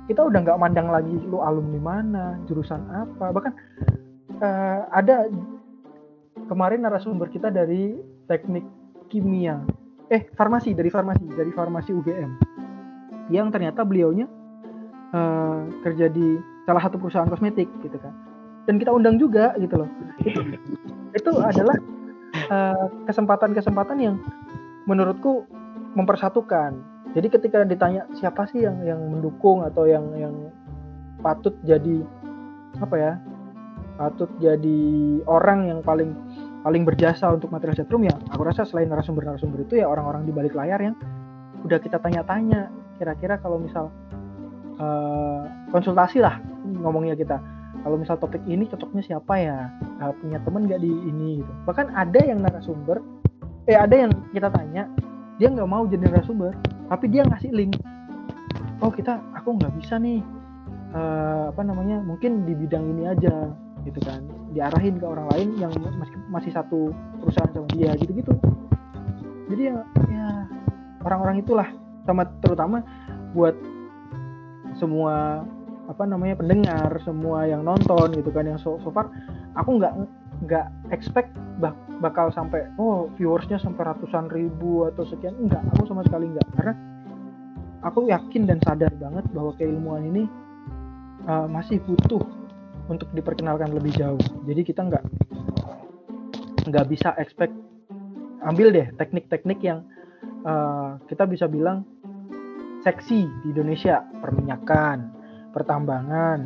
kita udah nggak mandang lagi lu alumni mana jurusan apa. Bahkan uh, ada kemarin narasumber kita dari teknik kimia. Eh farmasi dari farmasi dari farmasi UGM yang ternyata beliaunya uh, kerja di salah satu perusahaan kosmetik gitu kan dan kita undang juga gitu loh itu itu adalah kesempatan-kesempatan uh, yang menurutku mempersatukan. Jadi ketika ditanya siapa sih yang yang mendukung atau yang yang patut jadi apa ya? Patut jadi orang yang paling paling berjasa untuk material setrum ya aku rasa selain narasumber-narasumber itu ya orang-orang di balik layar yang udah kita tanya-tanya kira-kira kalau misal uh, konsultasi lah ngomongnya kita kalau misal topik ini cocoknya siapa ya? Uh, punya temen nggak di ini gitu. Bahkan ada yang narasumber eh ada yang kita tanya dia nggak mau jadi narasumber tapi dia ngasih link. Oh kita aku nggak bisa nih uh, apa namanya mungkin di bidang ini aja gitu kan. Diarahin ke orang lain yang masih masih satu perusahaan sama dia gitu gitu jadi ya, ya orang-orang itulah. Sama terutama buat semua apa namanya pendengar semua yang nonton gitu kan yang so, so far aku nggak nggak expect bak bakal sampai oh viewersnya sampai ratusan ribu atau sekian enggak aku sama sekali enggak karena aku yakin dan sadar banget bahwa keilmuan ini uh, masih butuh untuk diperkenalkan lebih jauh. Jadi kita nggak nggak bisa expect ambil deh teknik-teknik yang uh, kita bisa bilang seksi di Indonesia. Perminyakan pertambangan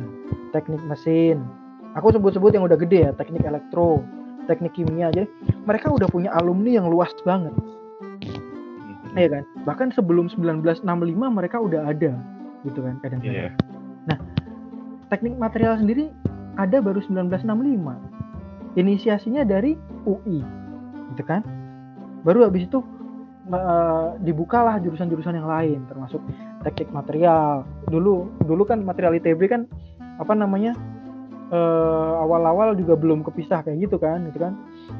teknik mesin. Aku sebut-sebut yang udah gede ya teknik elektro teknik kimia. Jadi mereka udah punya alumni yang luas banget. Iya kan? Bahkan sebelum 1965 mereka udah ada gitu kan kadang-kadang. Yeah. nah teknik material sendiri ada baru 1965 inisiasinya dari UI gitu kan? Baru habis itu uh, dibukalah jurusan-jurusan yang lain termasuk teknik material dulu dulu kan material ITB kan apa namanya uh, awal-awal juga belum kepisah kayak gitu kan gitu kan.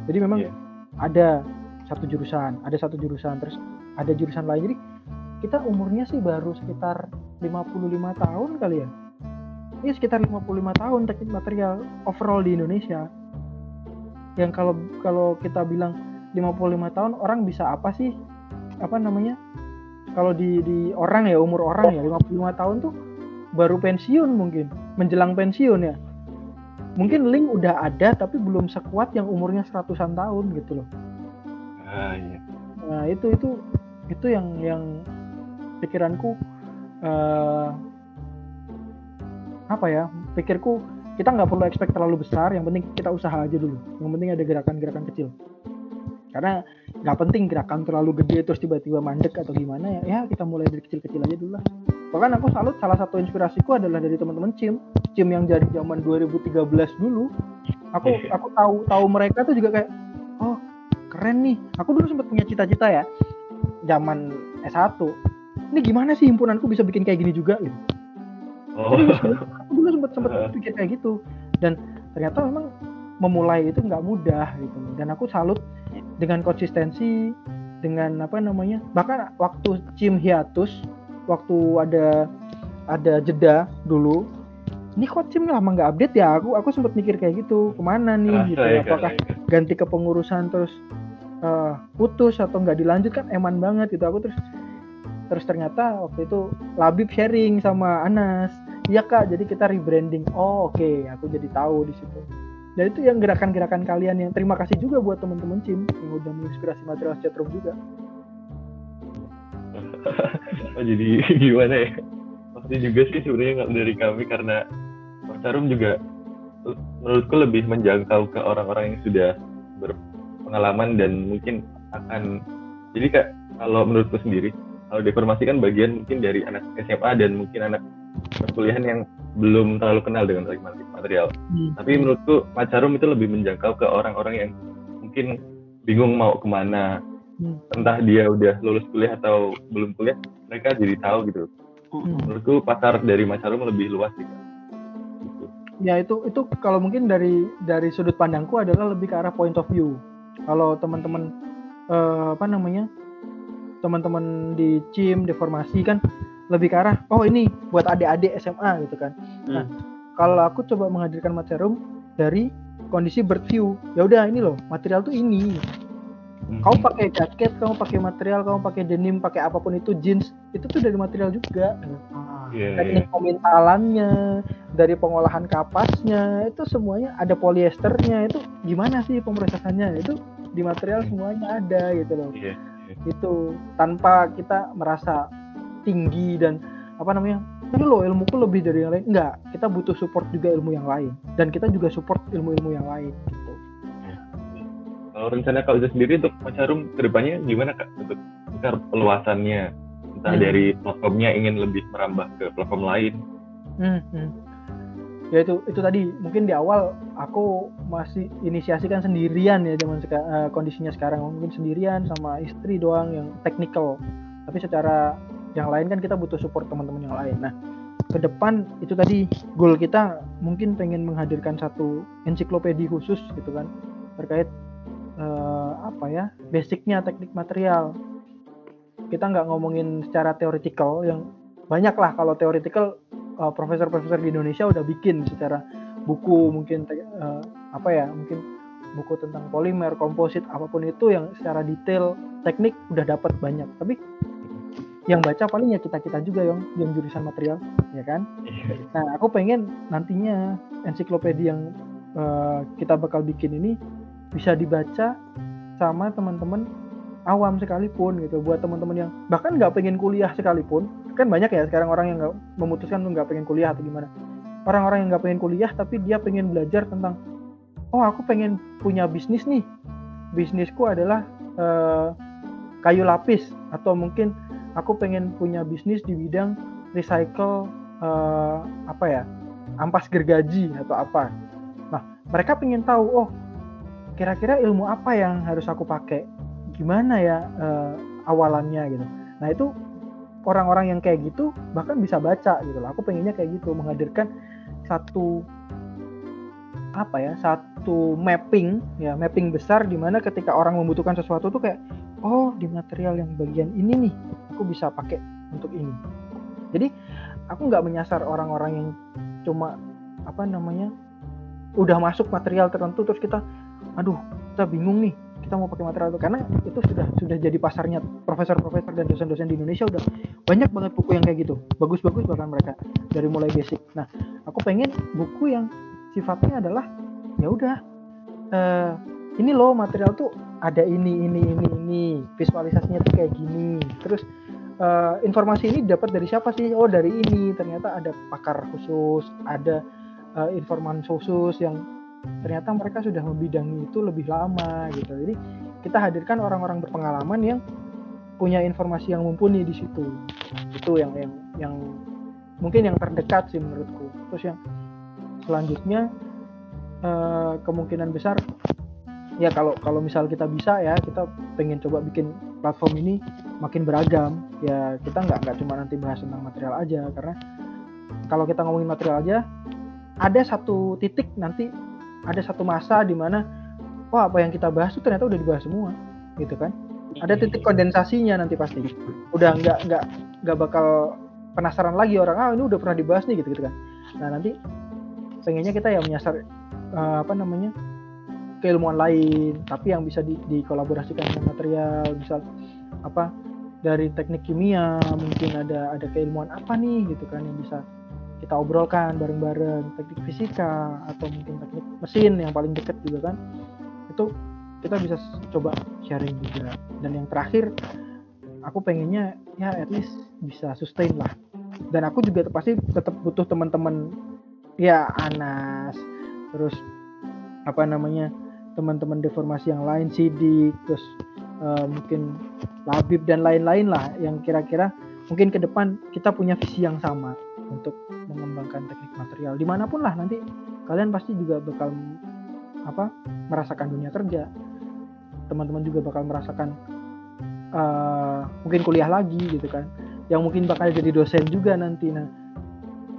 Jadi memang yeah. ada satu jurusan ada satu jurusan terus ada jurusan lain. Jadi kita umurnya sih baru sekitar 55 tahun kali ya. Ini sekitar 55 tahun teknik material overall di Indonesia. Yang kalau kalau kita bilang 55 tahun orang bisa apa sih apa namanya kalau di di orang ya umur orang ya 55 tahun tuh baru pensiun mungkin menjelang pensiun ya. Mungkin link udah ada tapi belum sekuat yang umurnya seratusan tahun gitu loh. Ah, iya. nah itu itu itu yang yang pikiranku uh, apa ya pikirku kita nggak perlu expect terlalu besar yang penting kita usaha aja dulu. Yang penting ada gerakan-gerakan kecil karena nggak penting gerakan terlalu gede terus tiba-tiba mandek atau gimana ya ya kita mulai dari kecil-kecil aja dulu lah. Bahkan aku salut salah satu inspirasiku adalah dari teman-teman Cim. Cim yang dari zaman 2013 dulu. Aku iya. aku tahu tahu mereka tuh juga kayak oh keren nih. Aku dulu sempat punya cita-cita ya zaman S1 ini gimana sih himpunanku bisa bikin kayak gini juga? Gitu. Oh. aku juga sempat sempat pikir kayak gitu. Dan ternyata memang memulai itu nggak mudah gitu. Dan aku salut dengan konsistensi dengan apa namanya bahkan waktu Cim hiatus waktu ada ada jeda dulu ini kok Cim lama nggak update ya? Aku aku sempat mikir kayak gitu ke mana nih? Kerasa gitu ya, apakah Kak, ya. ganti kepengurusan terus eh, putus atau nggak dilanjut kan eman banget gitu aku terus terus ternyata waktu itu Labib sharing sama Anas iya kak jadi kita rebranding. Oh oke aku jadi tahu di situ dan itu yang gerakan-gerakan kalian yang terima kasih juga buat teman-teman Cim yang udah menginspirasi material chatroom juga Oh, jadi gimana ya? Pasti juga sih sebenarnya nggak dari kami karena Arum juga menurutku lebih menjangkau ke orang-orang yang sudah berpengalaman dan mungkin akan jadi kak kalau menurutku sendiri kalau deformasi kan bagian mungkin dari anak SMA dan mungkin anak perkuliahan yang belum terlalu kenal dengan teknik material. Tapi menurutku Macarum itu lebih menjangkau ke orang-orang yang mungkin bingung mau ke mana. Hmm. Entah dia udah lulus kuliah atau belum kuliah, mereka jadi tahu gitu. Hmm. Menurutku pasar dari Macarum lebih luas sih. Gitu. ya itu itu kalau mungkin dari dari sudut pandangku adalah lebih ke arah point of view kalau teman-teman eh, apa namanya teman-teman di CIM deformasi kan lebih ke arah oh ini buat adik-adik SMA gitu kan. Nah kalau aku coba menghadirkan material dari kondisi bird view ya udah ini loh material tuh ini. Hmm. kamu pakai jaket kamu pakai material kamu pakai denim pakai apa pun itu jeans itu tuh dari material juga. Iya, teknik pementalannya dari pengolahan kapasnya itu semuanya ada polyesternya itu gimana sih pemrosesannya? Itu di material semuanya ada gitu loh. Iya. itu tanpa kita merasa tinggi dan apa namanya ini loh ilmuku lebih dari yang lain enggak kita butuh support juga ilmu yang lain dan kita juga support ilmu-ilmu yang lain gitu Kalau rencana Kak Uza sendiri untuk Macarum ke depannya gimana kak untuk besar peluasannya? Entah Hmm. dari platformnya ingin lebih merambah ke platform lain. Hmm, hmm. Ya itu itu tadi mungkin di awal aku masih inisiasikan sendirian ya zaman seka- eh, kondisinya sekarang mungkin sendirian sama istri doang yang technical. Tapi secara yang lain kan kita butuh support teman-teman yang lain. Nah, ke depan itu tadi goal kita mungkin pengen menghadirkan satu ensiklopedia khusus gitu kan terkait eh, apa ya basicnya teknik material. Kita nggak ngomongin secara teoretikal yang banyak lah kalau teoretikal uh, profesor-profesor di Indonesia udah bikin secara buku mungkin uh, apa ya mungkin buku tentang polimer komposit apa pun itu yang secara detail teknik udah dapat banyak tapi yang baca paling ya kita kita juga yang yang jurusan material ya kan? Nah aku pengen nantinya ensiklopedia yang uh, kita bakal bikin ini bisa dibaca sama teman-teman awam sekalipun gitu. Buat teman-teman yang bahkan nggak pengen kuliah sekalipun kan banyak ya sekarang orang yang nggak memutuskan nggak pengen kuliah atau gimana. Orang-orang yang nggak pengen kuliah tapi dia pengen belajar tentang oh aku pengen punya bisnis nih. Bisnisku adalah eh, kayu lapis atau mungkin aku pengen punya bisnis di bidang recycle eh, apa ya ampas gergaji atau apa. Nah mereka pengen tahu oh kira-kira ilmu apa yang harus aku pakai? Gimana ya eh, awalannya gitu. Nah itu orang-orang yang kayak gitu bahkan bisa baca gitu loh. Aku pengennya kayak gitu menghadirkan satu apa ya satu mapping ya mapping besar di mana ketika orang membutuhkan sesuatu tuh kayak oh di material yang bagian ini nih aku bisa pakai untuk ini. Jadi aku nggak menyasar orang-orang yang cuma apa namanya udah masuk material tertentu terus kita aduh kita bingung nih kita mau pakai material itu karena itu sudah sudah jadi pasarnya profesor-profesor dan dosen-dosen di Indonesia udah banyak banget buku yang kayak gitu. Bagus-bagus bahkan mereka dari mulai basic. Nah aku pengen buku yang sifatnya adalah ya udah eh, ini loh material tuh ada ini ini ini ini. Visualisasinya tuh kayak gini. Terus eh, informasi ini dapat dari siapa sih? Oh dari ini. Ternyata ada pakar khusus ada eh, informan khusus yang ternyata mereka sudah membidangi itu lebih lama gitu. Jadi kita hadirkan orang-orang berpengalaman yang punya informasi yang mumpuni di situ. Itu yang yang yang mungkin yang terdekat sih menurutku. Terus yang selanjutnya eh, kemungkinan besar ya kalau kalau misal kita bisa ya kita pengen coba bikin platform ini makin beragam. Ya kita nggak nggak cuma nanti bahas tentang material aja karena kalau kita ngomongin material aja ada satu titik nanti ada satu masa di mana wah apa yang kita bahas itu ternyata udah dibahas semua gitu kan? Ada titik kondensasinya nanti pasti. Udah nggak nggak nggak bakal penasaran lagi orang ah ini udah pernah dibahas nih gitu gitu kan. Nah nanti pengennya kita ya menyasar uh, apa namanya keilmuan lain tapi yang bisa di, dikolaborasikan dengan material misal apa dari teknik kimia mungkin ada ada keilmuan apa nih gitu kan yang bisa kita obrolkan bareng-bareng. Teknik fisika atau mungkin teknik mesin yang paling dekat juga kan itu kita bisa coba sharing juga. Dan yang terakhir aku pengennya ya at least bisa sustain lah. Dan aku juga pasti tetap butuh teman-teman ya Anas terus apa namanya teman-teman deformasi yang lain sidik terus uh, mungkin Labib dan lain-lain lah yang kira-kira mungkin ke depan kita punya visi yang sama untuk mengembangkan teknik material. Di mana pun lah nanti kalian pasti juga bakal apa merasakan dunia kerja. Teman-teman juga bakal merasakan uh, mungkin kuliah lagi gitu kan. Yang mungkin bakal jadi dosen juga nanti. Nah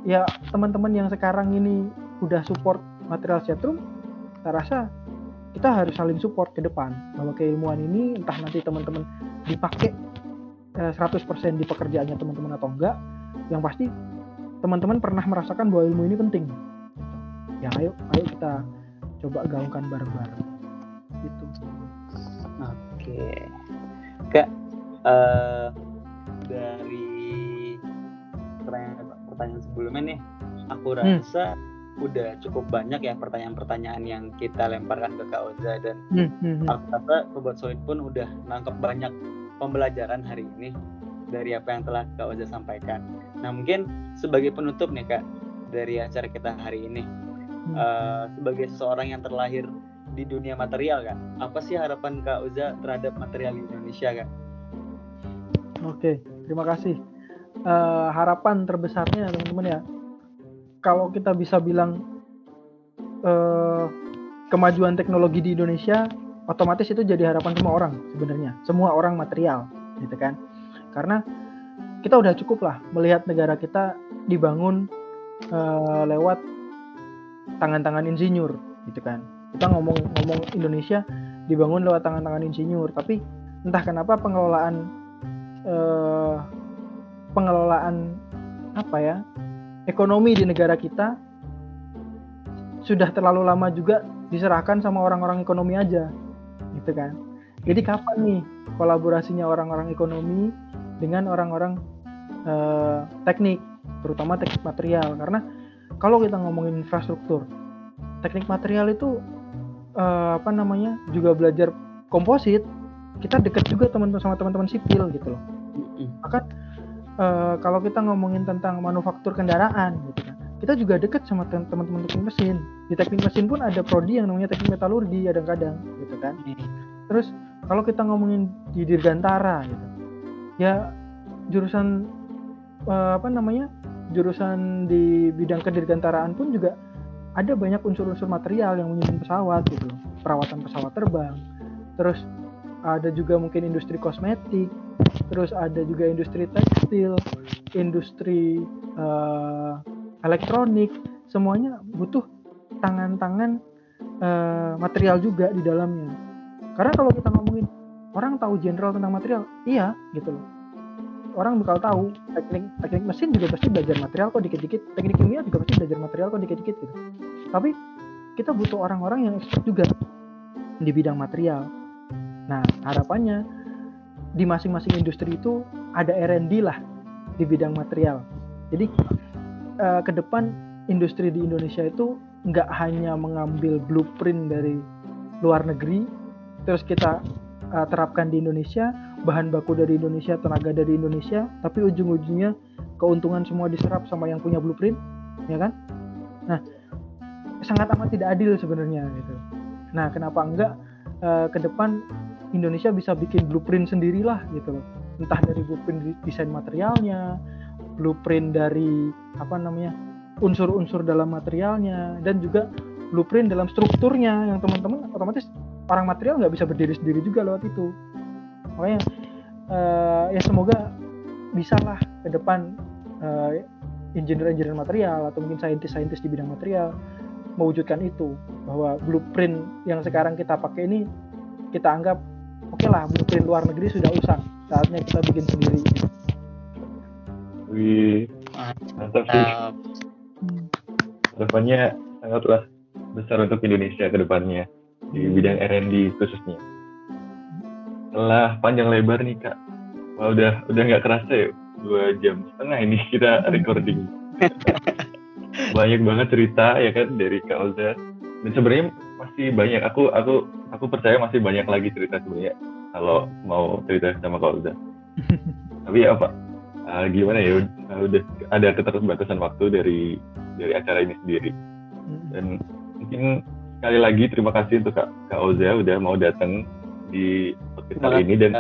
ya teman-teman yang sekarang ini udah support material setrum saya rasa kita harus saling support ke depan bahwa keilmuan ini entah nanti teman-teman dipakai eh, 100% di pekerjaannya teman-teman atau enggak yang pasti teman-teman pernah merasakan bahwa ilmu ini penting. Ya ayo ayo kita coba gaungkan bareng-bareng. Gitu. Oke. Kak uh, dari pertanyaan pertanyaan sebelumnya nih aku hmm. rasa hmm udah cukup banyak ya pertanyaan-pertanyaan yang kita lemparkan ke Kak Oza dan hmm, hmm. aku rasa Sobat Solid pun udah nangkep banyak pembelajaran hari ini dari apa yang telah Kak Oza sampaikan. Nah mungkin sebagai penutup nih Kak dari acara kita hari ini hmm. uh, sebagai seseorang yang terlahir di dunia material Kak, apa sih harapan Kak Oza terhadap material di Indonesia Kak? Oke, terima kasih. Uh, harapan terbesarnya teman-teman ya kalau kita bisa bilang uh, kemajuan teknologi di Indonesia otomatis itu jadi harapan semua orang sebenarnya. Semua orang material gitu kan? Karena kita udah cukup lah melihat negara kita dibangun uh, lewat tangan-tangan insinyur gitu kan? Kita ngomong-ngomong Indonesia dibangun lewat tangan-tangan insinyur tapi entah kenapa pengelolaan uh, pengelolaan apa ya ekonomi di negara kita sudah terlalu lama juga diserahkan sama orang-orang ekonomi aja gitu kan? Jadi kapan nih kolaborasinya orang-orang ekonomi dengan orang-orang uh, teknik terutama teknik material? Karena kalau kita ngomongin infrastruktur teknik material itu uh, apa namanya juga belajar komposit kita dekat juga teman-teman sama teman-teman sipil gitu loh. Maka uh, kalau kita ngomongin tentang manufaktur kendaraan gitu kan kita juga dekat sama teman-teman teknik mesin. Di teknik mesin pun ada prodi yang namanya teknik metalurgi kadang-kadang gitu kan. Terus kalau kita ngomongin di dirgantara gitu ya jurusan uh, apa namanya jurusan di bidang kedirgantaraan pun juga ada banyak unsur-unsur material yang menyusun pesawat gitu perawatan pesawat terbang. Terus ada juga mungkin industri kosmetik terus ada juga industri tekstil industri uh, elektronik. Semuanya butuh tangan-tangan uh, material juga di dalamnya. Karena kalau kita ngomongin orang tahu general tentang material? Iya gitu loh. Orang bakal tahu teknik teknik mesin juga pasti belajar material kok dikit-dikit. Teknik kimia juga pasti belajar material kok dikit-dikit gitu. Tapi kita butuh orang-orang yang expert juga di bidang material Nah, harapannya di masing-masing industri itu ada R&D lah di bidang material. Jadi uh, ke depan industri di Indonesia itu nggak hanya mengambil blueprint dari luar negeri, terus kita uh, terapkan di Indonesia, bahan baku dari Indonesia, tenaga dari Indonesia, tapi ujung-ujungnya keuntungan semua diserap sama yang punya blueprint, ya kan? Nah, sangat amat tidak adil sebenarnya gitu. Nah, kenapa enggak uh, ke depan Indonesia bisa bikin blueprint sendirilah gitu loh. Entah dari blueprint desain materialnya blueprint dari apa namanya unsur-unsur dalam materialnya dan juga blueprint dalam strukturnya yang teman-teman otomatis orang material nggak bisa berdiri sendiri juga lewat itu. Makanya uh, ya semoga bisalah ke depan uh, engineer-engineer material atau mungkin saintis-saintis di bidang material mewujudkan itu bahwa blueprint yang sekarang kita pakai ini kita anggap oke okay lah blueprint luar negeri sudah usang saatnya kita bikin sendiri Wih, mantap sih. Harapannya sangatlah besar untuk Indonesia ke depannya di bidang R&D khususnya. Setelah panjang lebar nih kak, wah udah udah nggak kerasa ya dua jam setengah ini kita recording. banyak banget cerita ya kan dari Kak Oza. Dan sebenarnya masih banyak. Aku aku aku percaya masih banyak lagi cerita sebenarnya kalau mau cerita sama Kak Oza. Tapi ya Pak, uh, gimana ya udah ada keterbatasan waktu dari dari acara ini sendiri. Dan mungkin sekali lagi terima kasih untuk Kak, Kak Oza udah mau datang di podcast kali ini dan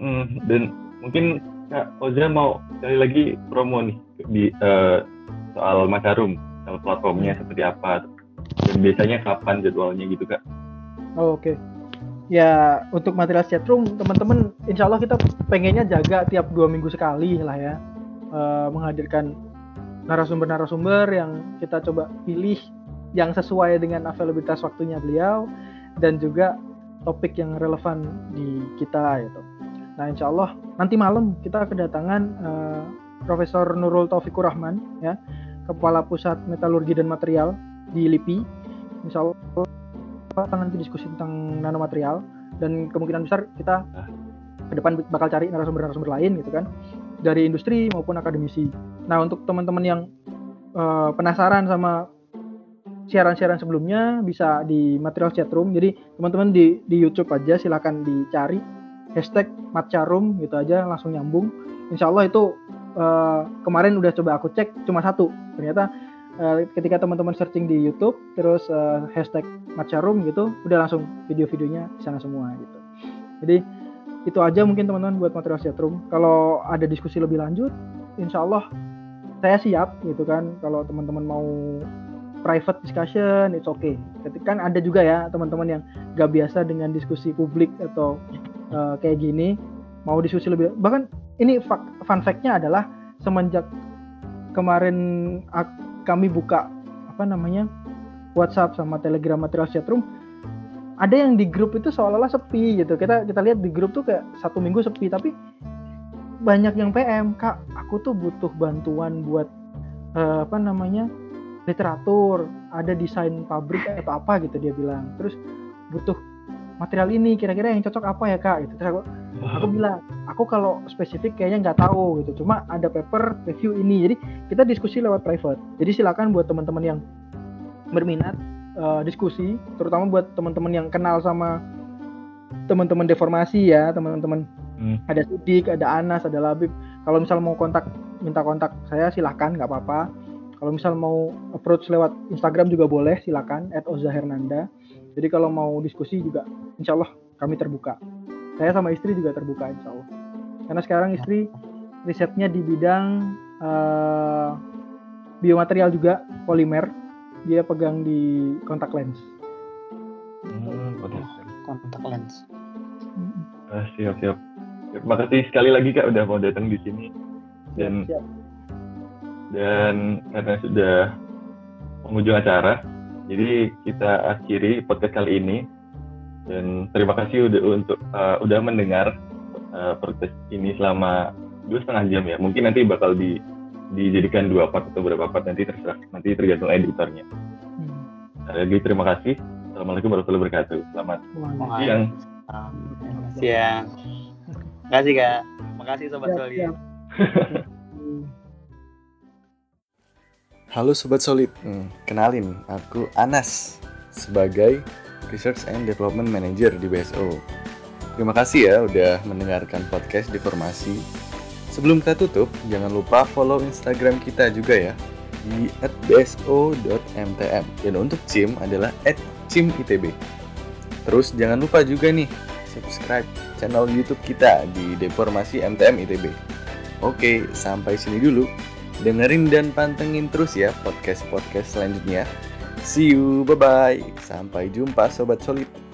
mm, dan mungkin Kak Oza mau sekali lagi promo nih di uh, soal Macarum, soal platformnya seperti apa dan biasanya kapan jadwalnya gitu Kak? Oh, Oke. Okay. Ya untuk material chatroom teman-teman insya Allah kita pengennya jaga tiap dua minggu sekali lah ya uh, menghadirkan narasumber-narasumber yang kita coba pilih yang sesuai dengan availabilitas waktunya beliau dan juga topik yang relevan di kita gitu. Nah insya Allah nanti malam kita kedatangan uh, Profesor Nurul Taufikur Rahman ya Kepala Pusat Metalurgi dan Material di LIPI. Insya Allah nanti diskusi tentang nanomaterial dan kemungkinan besar kita ke depan bakal cari narasumber-narasumber lain gitu kan dari industri maupun akademisi. Nah untuk teman-teman yang uh, penasaran sama siaran-siaran sebelumnya bisa di material chatroom. Jadi teman-teman di di YouTube aja silakan dicari hashtag matcharoom gitu aja langsung nyambung. Insya Allah itu uh, kemarin udah coba aku cek cuma satu. Ternyata uh, ketika teman-teman searching di YouTube terus uh, hashtag matcharoom gitu udah langsung video-videonya di sana semua gitu. Jadi itu aja mungkin teman-teman buat material chatroom. Kalau ada diskusi lebih lanjut, insya Allah saya siap gitu kan. Kalau teman-teman mau private discussion, it's okay. Kan ada juga ya teman-teman yang gak biasa dengan diskusi publik atau uh, kayak gini, mau diskusi lebih. Bahkan ini fun fact-nya adalah semenjak kemarin kami buka apa namanya WhatsApp sama Telegram material chatroom, ada yang di grup itu seolah-olah sepi gitu. Kita kita lihat di grup tuh kayak satu minggu sepi tapi banyak yang PM kak aku tuh butuh bantuan buat uh, apa namanya literatur ada desain pabrik atau apa gitu dia bilang. Terus butuh material ini kira-kira yang cocok apa ya kak gitu terus aku aku bilang aku kalau spesifik kayaknya nggak tahu gitu cuma ada paper review ini jadi kita diskusi lewat private jadi silakan buat teman-teman yang berminat uh, diskusi, terutama buat teman-teman yang kenal sama teman-teman deformasi ya, teman-teman. Hmm. Ada Sidik, ada Anas, ada Labib. Kalau misal mau kontak, minta kontak saya silahkan, nggak apa-apa. Kalau misal mau approach lewat Instagram juga boleh, silakan. @ozahernanda. Jadi kalau mau diskusi juga, insya Allah kami terbuka. Saya sama istri juga terbuka, insya Allah. Karena sekarang istri risetnya di bidang uh, biomaterial juga, polimer dia pegang di kontak lens. Hmm, kontak lens. Ah, siap siap. Terima kasih sekali lagi kak udah mau datang di sini dan siap. dan karena sudah mengunjung acara, jadi kita akhiri podcast kali ini dan terima kasih udah untuk uh, udah mendengar uh, podcast ini selama dua setengah jam ya. Mungkin nanti bakal di dijadikan dua part atau berapa part nanti terserah nanti tergantung editornya. Hmm. Lagi terima kasih. Assalamualaikum warahmatullahi wabarakatuh. Selamat siang. Siang. Makasih kak. Makasih sobat solid. Halo sobat solid. Hmm, kenalin, aku Anas sebagai Research and Development Manager di BSO. Terima kasih ya udah mendengarkan podcast Deformasi Sebelum kita tutup, jangan lupa follow Instagram kita juga ya di @bso.mtm dan untuk CIM adalah @cimitb. Terus jangan lupa juga nih subscribe channel YouTube kita di Deformasi MTM ITB. Oke, sampai sini dulu. Dengerin dan pantengin terus ya podcast-podcast selanjutnya. See you, bye-bye. Sampai jumpa Sobat Solid.